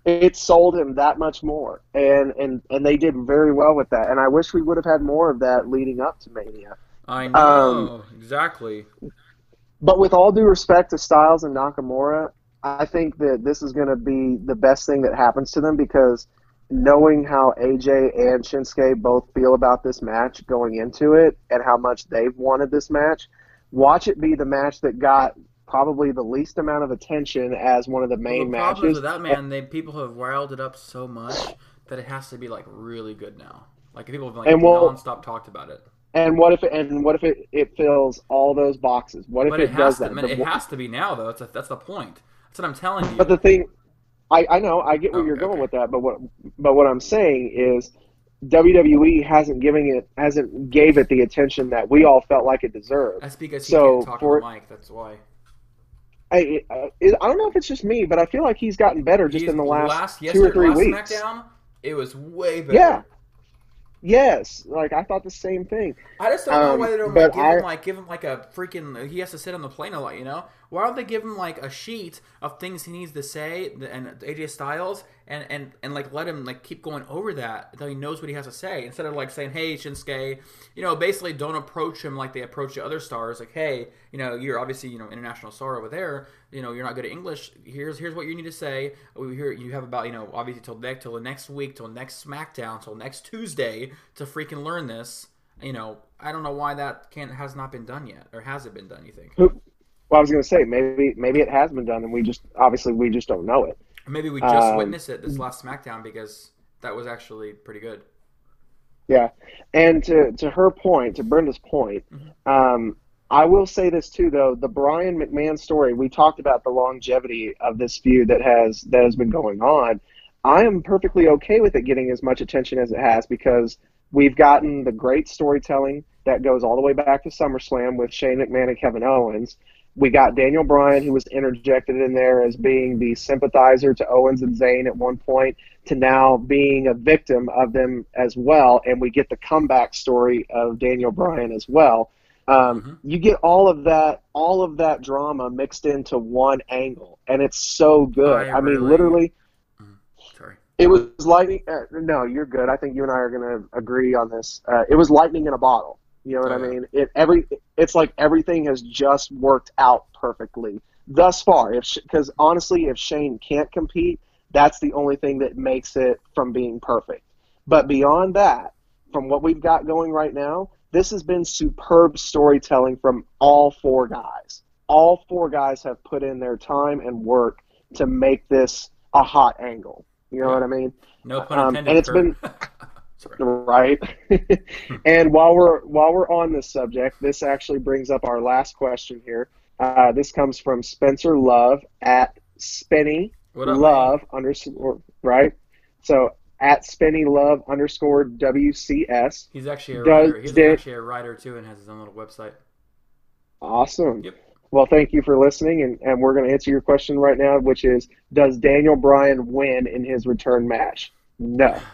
It sold him that much more, and and and they did very well with that. And I wish we would have had more of that leading up to Mania. I know Um, exactly. But with all due respect to Styles and Nakamura, I think that this is going to be the best thing that happens to them because knowing how AJ and Shinsuke both feel about this match going into it and how much they've wanted this match, watch it be the match that got probably the least amount of attention as one of the Well, main the matches. with that man, they people have riled it up so much that it has to be like really good now. Like people have like And well- nonstop talked about it. And what if it, and what if it, it fills all those boxes? What if But it, it, does to. that? Man, it has to be now though. That's a, that's the point. That's what I'm telling you. But the thing, I, I know, I get where Oh, you're going okay. with that, but what but what I'm saying is WWE hasn't giving it hasn't gave it the attention that we all felt like it deserved. that's because he so can't talk for- to mic. That's why. I, I I don't know if it's just me, but I feel like he's gotten better just He's- in the last, two or three last weeks. SmackDown, it was way better. Yeah. Yes, like I thought the same thing. I just don't know Um, why they don't like, give I- him like give him like a freaking. He has to sit on the plane a lot, you know. Why don't they give him like a sheet of things he needs to say and AJ Styles and and and like let him like keep going over that until he knows what he has to say instead of like saying, "Hey Shinsuke," you know, basically don't approach him like they approach the other stars. Like, hey, you know, you're obviously you know international star over there. You know, you're not good at English. Here's here's what you need to say. We hear you have about you know obviously till next till the next week till next SmackDown till next Tuesday to freaking learn this you know, I don't know why that can't has not been done yet, or has it been done? You think? Well, I was going to say maybe maybe it has been done, and we just obviously we just don't know it. Maybe we just Um, witnessed it this last SmackDown because that was actually pretty good. Yeah, and to to her point, to Brenda's point, um, I will say this too, though the Bryan McMahon story. We talked about the longevity of this feud that has that has been going on. I am perfectly okay with it getting as much attention as it has because we've gotten the great storytelling that goes all the way back to SummerSlam with Shane McMahon and Kevin Owens. We got Daniel Bryan, who was interjected in there as being the sympathizer to Owens and Zayn at one point, to now being a victim of them as well. And we get the comeback story of Daniel Bryan as well. Um, You get all of that, all of that drama mixed into one angle, and it's so good. I I, mean, really- literally, Sorry. it was lightning. Uh, no, you're good. I think you and I are going to agree on this. Uh, it was lightning in a bottle. You know what Oh, I mean? It every. It's like everything has just worked out perfectly thus far. If because honestly, if Shane can't compete, that's the only thing that makes it from being perfect. But beyond that, from what we've got going right now, this has been superb storytelling from all four guys. All four guys have put in their time and work to make this a hot angle. You know what I mean? No pun Um, and it's been- Sorry. right? and while we're while we're on this subject, this actually brings up our last question here. Uh, this comes from Spencer Love at Spenny up, Love underscore right. So at Spenny Love underscore WCS. He's actually a Does- writer. He's did- actually a writer too, and has his own little website. Awesome. Yep. Well, thank you for listening, and, and we're going to answer your question right now, which is Does Daniel Bryan win in his return match? No.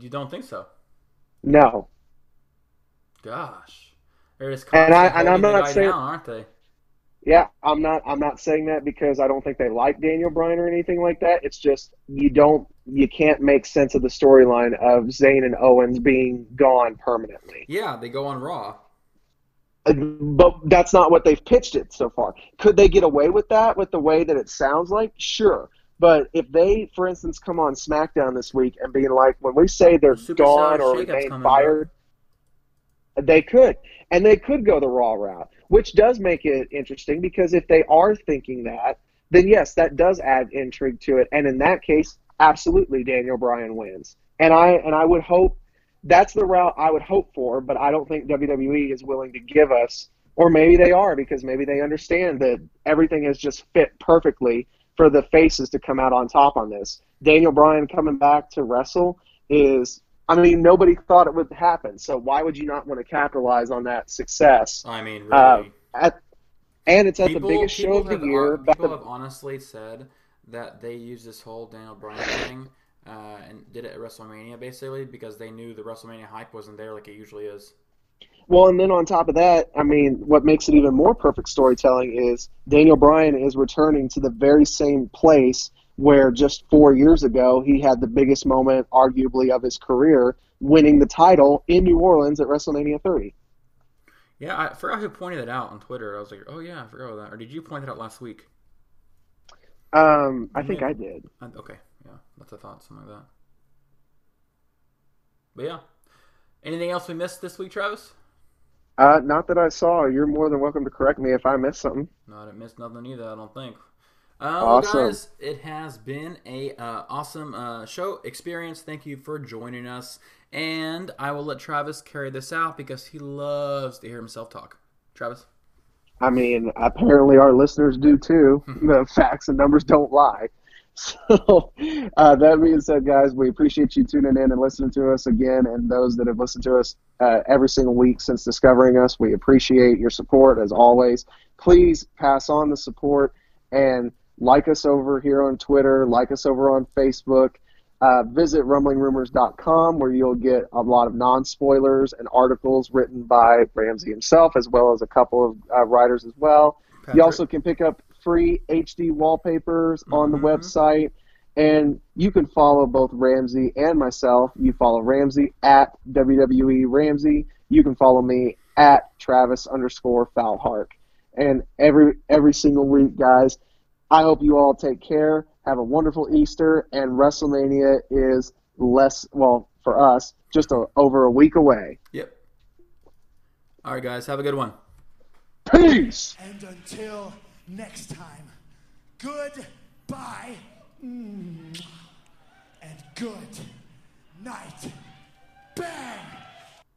You don't think so? No. Gosh, they're just And I and I'm not saying- down, aren't they? Yeah, I'm not. I'm not saying that because I don't think they like Daniel Bryan or anything like that. It's just you don't. You can't make sense of the storyline of Zayn and Owens being gone permanently. Yeah, they go on Raw. Uh, But that's not what they've pitched it so far. Could they get away with that with the way that it sounds like? Sure. But if they, for instance, come on SmackDown this week and being like, when we say they're Superstar gone or coming, fired, they could. And they could go the Raw route, which does make it interesting because if they are thinking that, then yes, that does add intrigue to it. And in that case, absolutely Daniel Bryan wins. And I and I would hope that's the route I would hope for, but I don't think WWE is willing to give us or maybe they are because maybe they understand that everything has just fit perfectly for the faces to come out on top on this. Daniel Bryan coming back to wrestle is I mean, nobody thought it would happen. So why would you not want to capitalize on that success? I mean, really. Uh, at, and it's at people, the biggest show of the have, year. hon- back people the- have honestly said that they used this whole Daniel Bryan thing uh, and did it at WrestleMania basically because they knew the WrestleMania hype wasn't there like it usually is. Well, and then on top of that, I mean, what makes it even more perfect storytelling is Daniel Bryan is returning to the very same place where just four years ago he had the biggest moment, arguably, of his career, winning the title in New Orleans at WrestleMania 30. Yeah, I forgot who pointed it out on Twitter. I was like, oh yeah, I forgot about that. Or did you point it out last week? Um, I think I did. Okay, yeah, that's a thought, something like that. But yeah, anything else we missed this week, Travis? Uh, not that I saw. You're more than welcome to correct me if I missed something. No, I didn't miss nothing either. I don't think. Uh, well, Awesome. guys, it has been a uh, awesome uh, show experience. Thank you for joining us, and I will let Travis carry this out because he loves to hear himself talk. Travis. I mean, apparently our listeners do too. the facts and numbers don't lie. So, uh, that being said, guys, we appreciate you tuning in and listening to us again, and those that have listened to us uh, every single week since discovering us. We appreciate your support as always. Please pass on the support and like us over here on Twitter, like us over on Facebook. Uh, visit rumblingrumors.com where you'll get a lot of non spoilers and articles written by Ramsey himself, as well as a couple of uh, writers as well. Patrick. You also can pick up free HD wallpapers on the mm-hmm. website. And you can follow both Ramsey and myself. You follow Ramsey at WWE Ramsey. You can follow me at Travis underscore Foulhark. And every every single week, guys, I hope you all take care. Have a wonderful Easter. And WrestleMania is less, well, for us, just a, over a week away. Yep. All right, guys. Have a good one. Peace! And until next time, goodbye and good night. Bang!